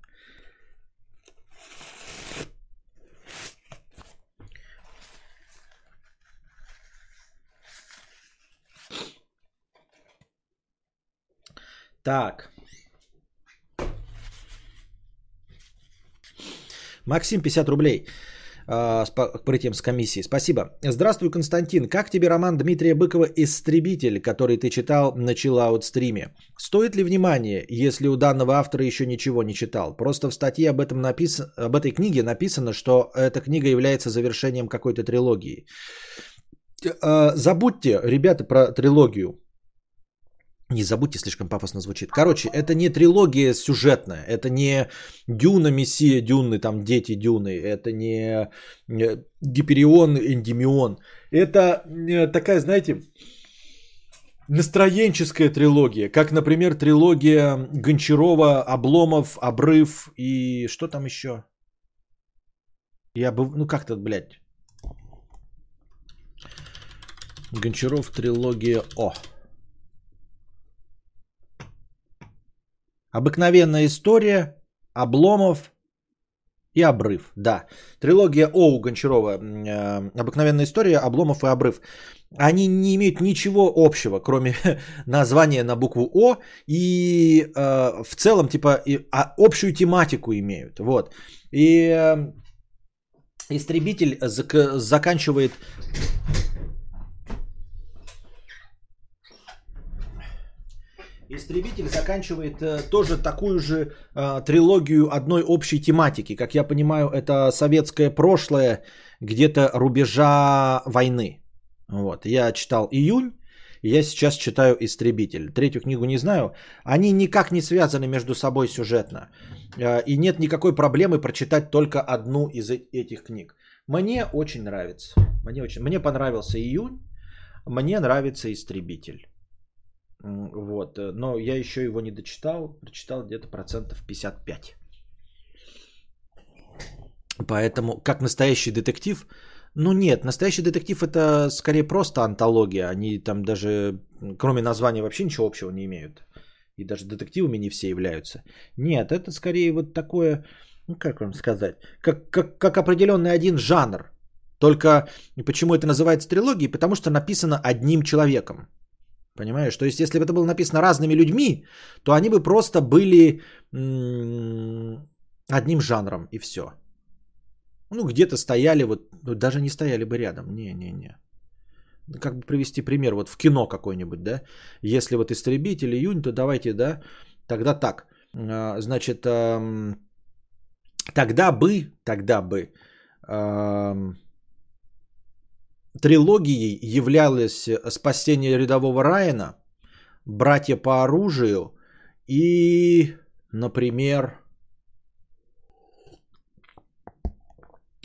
Так. Максим, 50 рублей э, с покрытием с комиссией. Спасибо. Здравствуй, Константин. Как тебе роман Дмитрия Быкова «Истребитель», который ты читал на чиллаут стриме? Стоит ли внимание, если у данного автора еще ничего не читал? Просто в статье об, этом напис... об этой книге написано, что эта книга является завершением какой-то трилогии. Э, забудьте, ребята, про трилогию. Не забудьте, слишком пафосно звучит. Короче, это не трилогия сюжетная, это не Дюна, Мессия, Дюны, там дети Дюны, это не Гиперион, Эндимион. Это э, такая, знаете, настроенческая трилогия, как, например, трилогия Гончарова, Обломов, Обрыв и что там еще? Я бы, ну как-то, блядь. Гончаров, трилогия О. Обыкновенная история, Обломов и Обрыв. Да, трилогия О у Гончарова. Э, обыкновенная история, Обломов и Обрыв. Они не имеют ничего общего, кроме названия на букву О и э, в целом типа и, а, общую тематику имеют. Вот. И э, истребитель зак- заканчивает Истребитель заканчивает э, тоже такую же э, трилогию одной общей тематики. Как я понимаю, это советское прошлое где-то рубежа войны. Вот. Я читал июнь, я сейчас читаю «Истребитель». Третью книгу не знаю. Они никак не связаны между собой сюжетно. Э, и нет никакой проблемы прочитать только одну из э, этих книг. Мне очень нравится. Мне, очень... Мне понравился июнь. Мне нравится «Истребитель». Вот. Э, но я еще его не дочитал. Прочитал где-то процентов 55. Поэтому, как настоящий детектив, ну нет, настоящий детектив это скорее просто антология. Они там даже, кроме названия, вообще ничего общего не имеют. И даже детективами не все являются. Нет, это скорее вот такое, ну как вам сказать, как, как, как определенный один жанр. Только почему это называется трилогией? Потому что написано одним человеком. Понимаешь? То есть, если бы это было написано разными людьми, то они бы просто были одним жанром и все. Ну, где-то стояли, вот, ну, даже не стояли бы рядом. Не-не-не. Как бы привести пример, вот в кино какой-нибудь, да? Если вот истребитель, июнь, то давайте, да, тогда так. А, значит, тогда бы, тогда бы трилогией являлось спасение рядового Райана, братья по оружию и, например,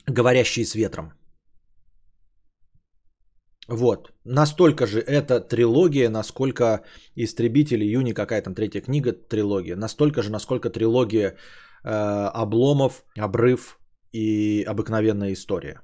говорящие с ветром. Вот. Настолько же это трилогия, насколько Истребители Юни, какая там третья книга, трилогия. Настолько же, насколько трилогия э, Обломов, Обрыв и Обыкновенная история.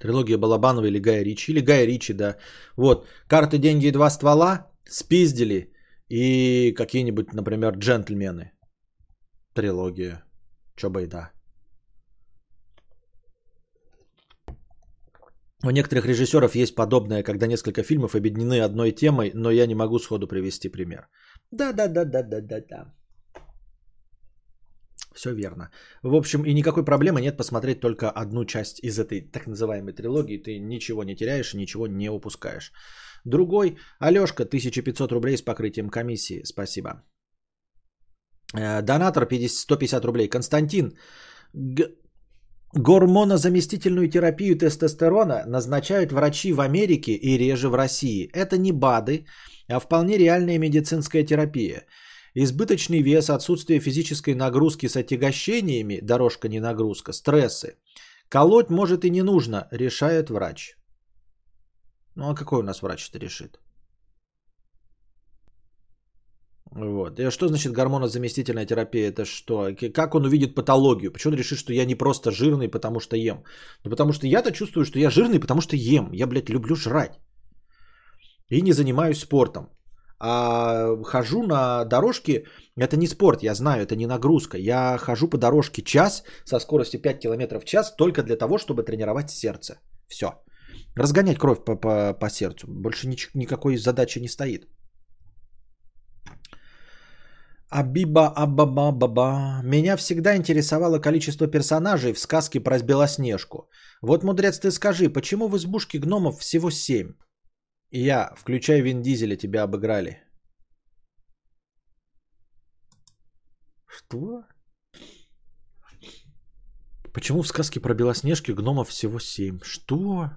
Трилогия Балабанова или Гая Ричи. Или Гая Ричи, да. Вот. Карты, деньги и два ствола спиздили. И какие-нибудь, например, джентльмены. Трилогия. Чё бы и да. У некоторых режиссеров есть подобное, когда несколько фильмов объединены одной темой, но я не могу сходу привести пример. Да, да, да, да, да, да, да. Все верно. В общем, и никакой проблемы нет посмотреть только одну часть из этой так называемой трилогии. Ты ничего не теряешь и ничего не упускаешь. Другой, Алешка, 1500 рублей с покрытием комиссии. Спасибо. Э, донатор 150 рублей. Константин, г- гормонозаместительную терапию тестостерона назначают врачи в Америке и реже в России. Это не БАДы, а вполне реальная медицинская терапия. Избыточный вес, отсутствие физической нагрузки с отягощениями, дорожка не нагрузка, стрессы. Колоть может и не нужно, решает врач. Ну а какой у нас врач это решит? Вот. И что значит гормонозаместительная терапия? Это что? Как он увидит патологию? Почему он решит, что я не просто жирный, потому что ем? Ну, потому что я-то чувствую, что я жирный, потому что ем. Я, блядь, люблю жрать. И не занимаюсь спортом. А хожу на дорожке, это не спорт, я знаю, это не нагрузка. Я хожу по дорожке час со скоростью 5 км в час только для того, чтобы тренировать сердце. Все. Разгонять кровь по, по, по сердцу. Больше нич- никакой задачи не стоит. Абиба Абаба Баба. Меня всегда интересовало количество персонажей в сказке про Белоснежку. Вот, мудрец, ты скажи, почему в избушке гномов всего семь? Я, включай Вин Дизеля, тебя обыграли. Что? Почему в сказке про Белоснежки гномов всего семь? Что?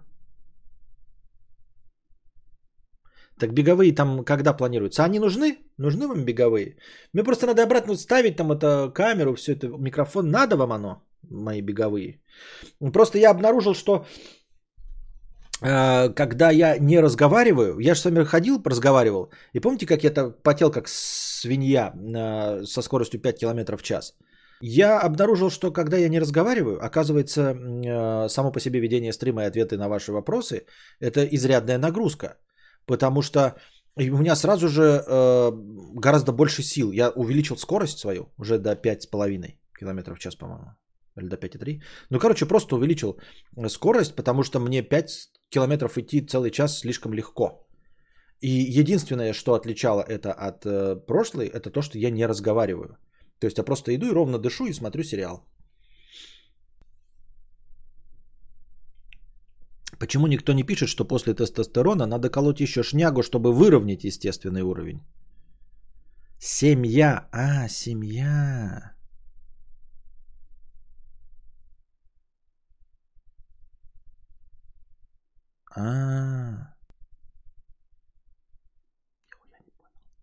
Так беговые там когда планируются? Они нужны? Нужны вам беговые? Мне просто надо обратно ставить там это камеру, все это, микрофон. Надо вам оно, мои беговые? Просто я обнаружил, что когда я не разговариваю, я же с вами ходил, разговаривал, и помните, как я потел как свинья э, со скоростью 5 км в час? Я обнаружил, что когда я не разговариваю, оказывается, э, само по себе ведение стрима и ответы на ваши вопросы – это изрядная нагрузка. Потому что у меня сразу же гораздо больше сил. Я увеличил скорость свою уже до 5,5 км в час, по-моему. Или до 5,3. Ну, короче, просто увеличил скорость, потому что мне 5 километров идти целый час слишком легко. И единственное, что отличало это от э, прошлой, это то, что я не разговариваю. То есть я просто иду и ровно дышу и смотрю сериал. Почему никто не пишет, что после тестостерона надо колоть еще шнягу, чтобы выровнять естественный уровень? Семья. А, семья. А.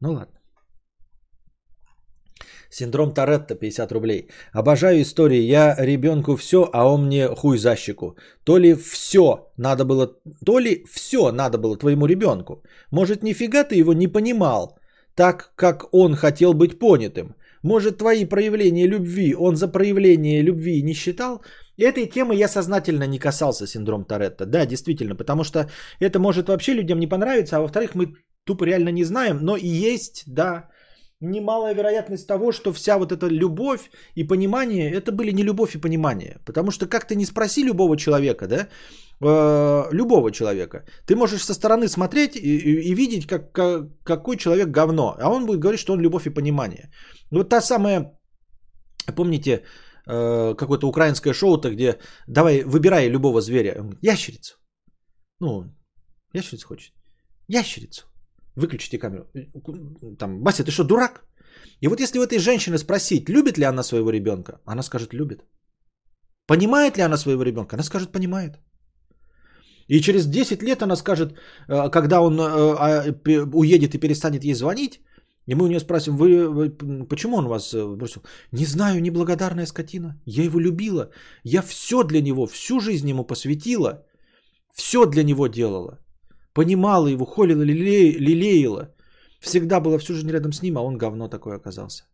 Ну ладно. Синдром Торетто 50 рублей. Обожаю истории. Я ребенку все, а он мне хуй за щеку. То ли все надо было, то ли все надо было твоему ребенку. Может, нифига ты его не понимал, так как он хотел быть понятым. Может, твои проявления любви он за проявление любви не считал? Этой темы я сознательно не касался, синдром Торетто. Да, действительно, потому что это может вообще людям не понравиться, а во-вторых, мы тупо реально не знаем, но и есть, да, немалая вероятность того, что вся вот эта любовь и понимание, это были не любовь и понимание. Потому что как ты не спроси любого человека, да, э, любого человека, ты можешь со стороны смотреть и, и, и видеть, как, как, какой человек говно, а он будет говорить, что он любовь и понимание. Вот та самая, помните, э, какое-то украинское шоу-то, где давай выбирай любого зверя, ящерицу. Ну, ящерицу хочет. Ящерицу выключите камеру. Там, Бася, ты что, дурак? И вот если у этой женщины спросить, любит ли она своего ребенка, она скажет, любит. Понимает ли она своего ребенка? Она скажет, понимает. И через 10 лет она скажет, э, когда он э, а, уедет и перестанет ей звонить, и мы у нее спросим, вы, вы почему он вас э, бросил? Не знаю, неблагодарная скотина. Я его любила. Я все для него, всю жизнь ему посвятила. Все для него делала понимала его, холила, леле... лелеяла. Всегда была всю жизнь рядом с ним, а он говно такое оказался.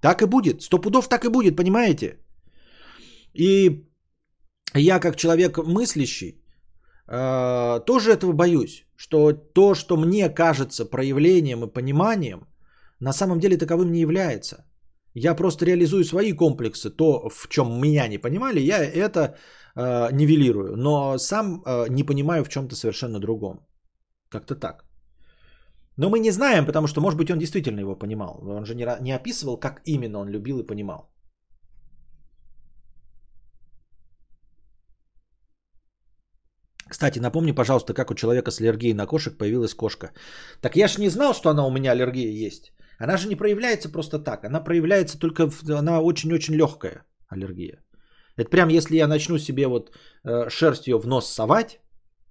Так и будет. Сто пудов так и будет, понимаете? И я как человек мыслящий, э, тоже этого боюсь. Что то, что мне кажется проявлением и пониманием, на самом деле таковым не является. Я просто реализую свои комплексы, то, в чем меня не понимали, я это э, нивелирую, но сам э, не понимаю в чем-то совершенно другом. Как-то так. Но мы не знаем, потому что, может быть, он действительно его понимал. Он же не, не описывал, как именно он любил и понимал. Кстати, напомни, пожалуйста, как у человека с аллергией на кошек появилась кошка. Так я ж не знал, что она у меня аллергия есть. Она же не проявляется просто так. Она проявляется только, в... она очень-очень легкая аллергия. Это прям если я начну себе вот э, шерстью в нос совать,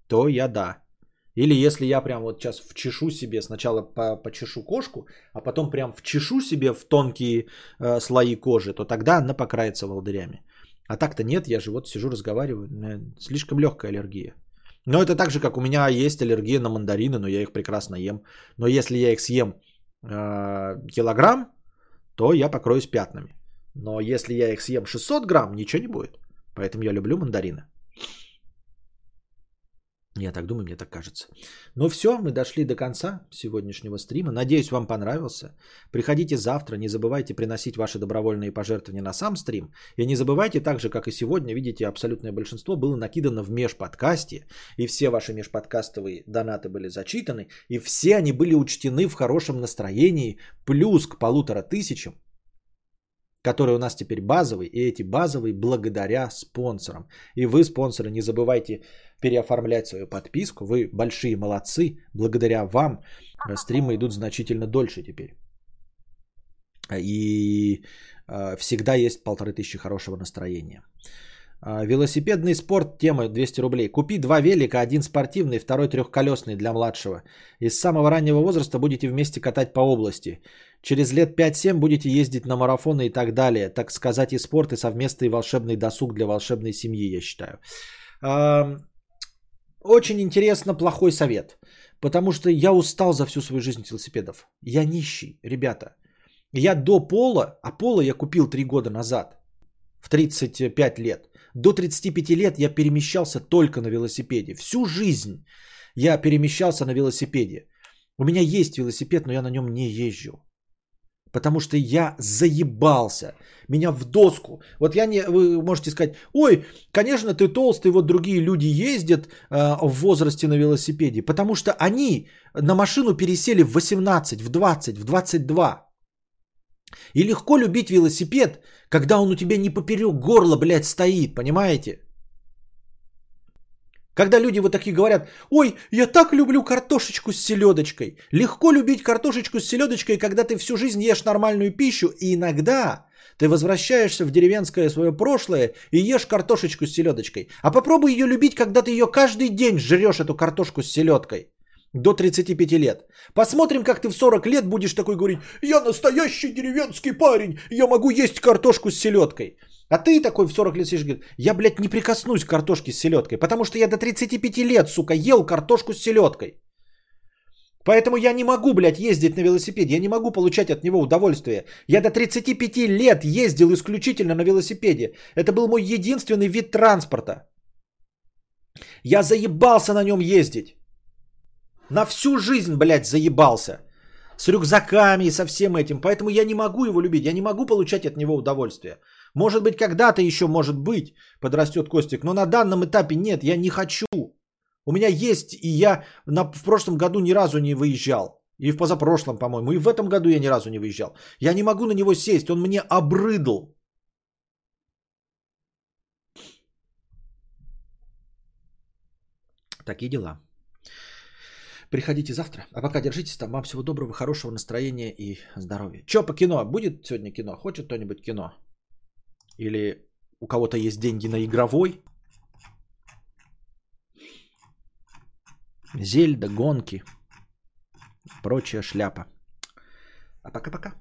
то я да. Или если я прям вот сейчас вчешу себе, сначала по, почешу кошку, а потом прям вчешу себе в тонкие э, слои кожи, то тогда она покроется волдырями. А так-то нет, я же вот сижу, разговариваю. Слишком легкая аллергия. Но это так же, как у меня есть аллергия на мандарины, но я их прекрасно ем. Но если я их съем э, килограмм, то я покроюсь пятнами. Но если я их съем 600 грамм, ничего не будет. Поэтому я люблю мандарины. Я так думаю, мне так кажется. Ну все, мы дошли до конца сегодняшнего стрима. Надеюсь, вам понравился. Приходите завтра. Не забывайте приносить ваши добровольные пожертвования на сам стрим. И не забывайте так же, как и сегодня, видите, абсолютное большинство было накидано в межподкасте. И все ваши межподкастовые донаты были зачитаны. И все они были учтены в хорошем настроении. Плюс к полутора тысячам которые у нас теперь базовые, и эти базовые благодаря спонсорам. И вы, спонсоры, не забывайте переоформлять свою подписку. Вы большие молодцы. Благодаря вам э, стримы идут значительно дольше теперь. И э, всегда есть полторы тысячи хорошего настроения. Э, велосипедный спорт, тема 200 рублей. Купи два велика, один спортивный, второй трехколесный для младшего. Из самого раннего возраста будете вместе катать по области. Через лет 5-7 будете ездить на марафоны и так далее. Так сказать, и спорт, и совместный волшебный досуг для волшебной семьи, я считаю. Очень интересно, плохой совет. Потому что я устал за всю свою жизнь велосипедов. Я нищий, ребята. Я до пола, а пола я купил 3 года назад, в 35 лет. До 35 лет я перемещался только на велосипеде. Всю жизнь я перемещался на велосипеде. У меня есть велосипед, но я на нем не езжу. Потому что я заебался. Меня в доску. Вот я не... Вы можете сказать, ой, конечно, ты толстый, вот другие люди ездят э, в возрасте на велосипеде. Потому что они на машину пересели в 18, в 20, в 22. И легко любить велосипед, когда он у тебя не поперек горла, блядь, стоит, понимаете? Когда люди вот такие говорят, ой, я так люблю картошечку с селедочкой. Легко любить картошечку с селедочкой, когда ты всю жизнь ешь нормальную пищу, и иногда ты возвращаешься в деревенское свое прошлое и ешь картошечку с селедочкой. А попробуй ее любить, когда ты ее каждый день жрешь, эту картошку с селедкой. До 35 лет. Посмотрим, как ты в 40 лет будешь такой говорить, я настоящий деревенский парень, я могу есть картошку с селедкой. А ты такой в 40 лет сидишь и говоришь, я, блядь, не прикоснусь к картошке с селедкой, потому что я до 35 лет, сука, ел картошку с селедкой. Поэтому я не могу, блядь, ездить на велосипеде, я не могу получать от него удовольствие. Я до 35 лет ездил исключительно на велосипеде. Это был мой единственный вид транспорта. Я заебался на нем ездить. На всю жизнь, блядь, заебался. С рюкзаками и со всем этим. Поэтому я не могу его любить. Я не могу получать от него удовольствие. Может быть, когда-то еще, может быть, подрастет Костик. Но на данном этапе нет, я не хочу. У меня есть, и я на, в прошлом году ни разу не выезжал. И в позапрошлом, по-моему. И в этом году я ни разу не выезжал. Я не могу на него сесть. Он мне обрыдл. Такие дела. Приходите завтра. А пока держитесь там. Вам всего доброго, хорошего настроения и здоровья. Че по кино? Будет сегодня кино? Хочет кто-нибудь кино? Или у кого-то есть деньги на игровой? Зельда, гонки, прочая шляпа. А пока-пока.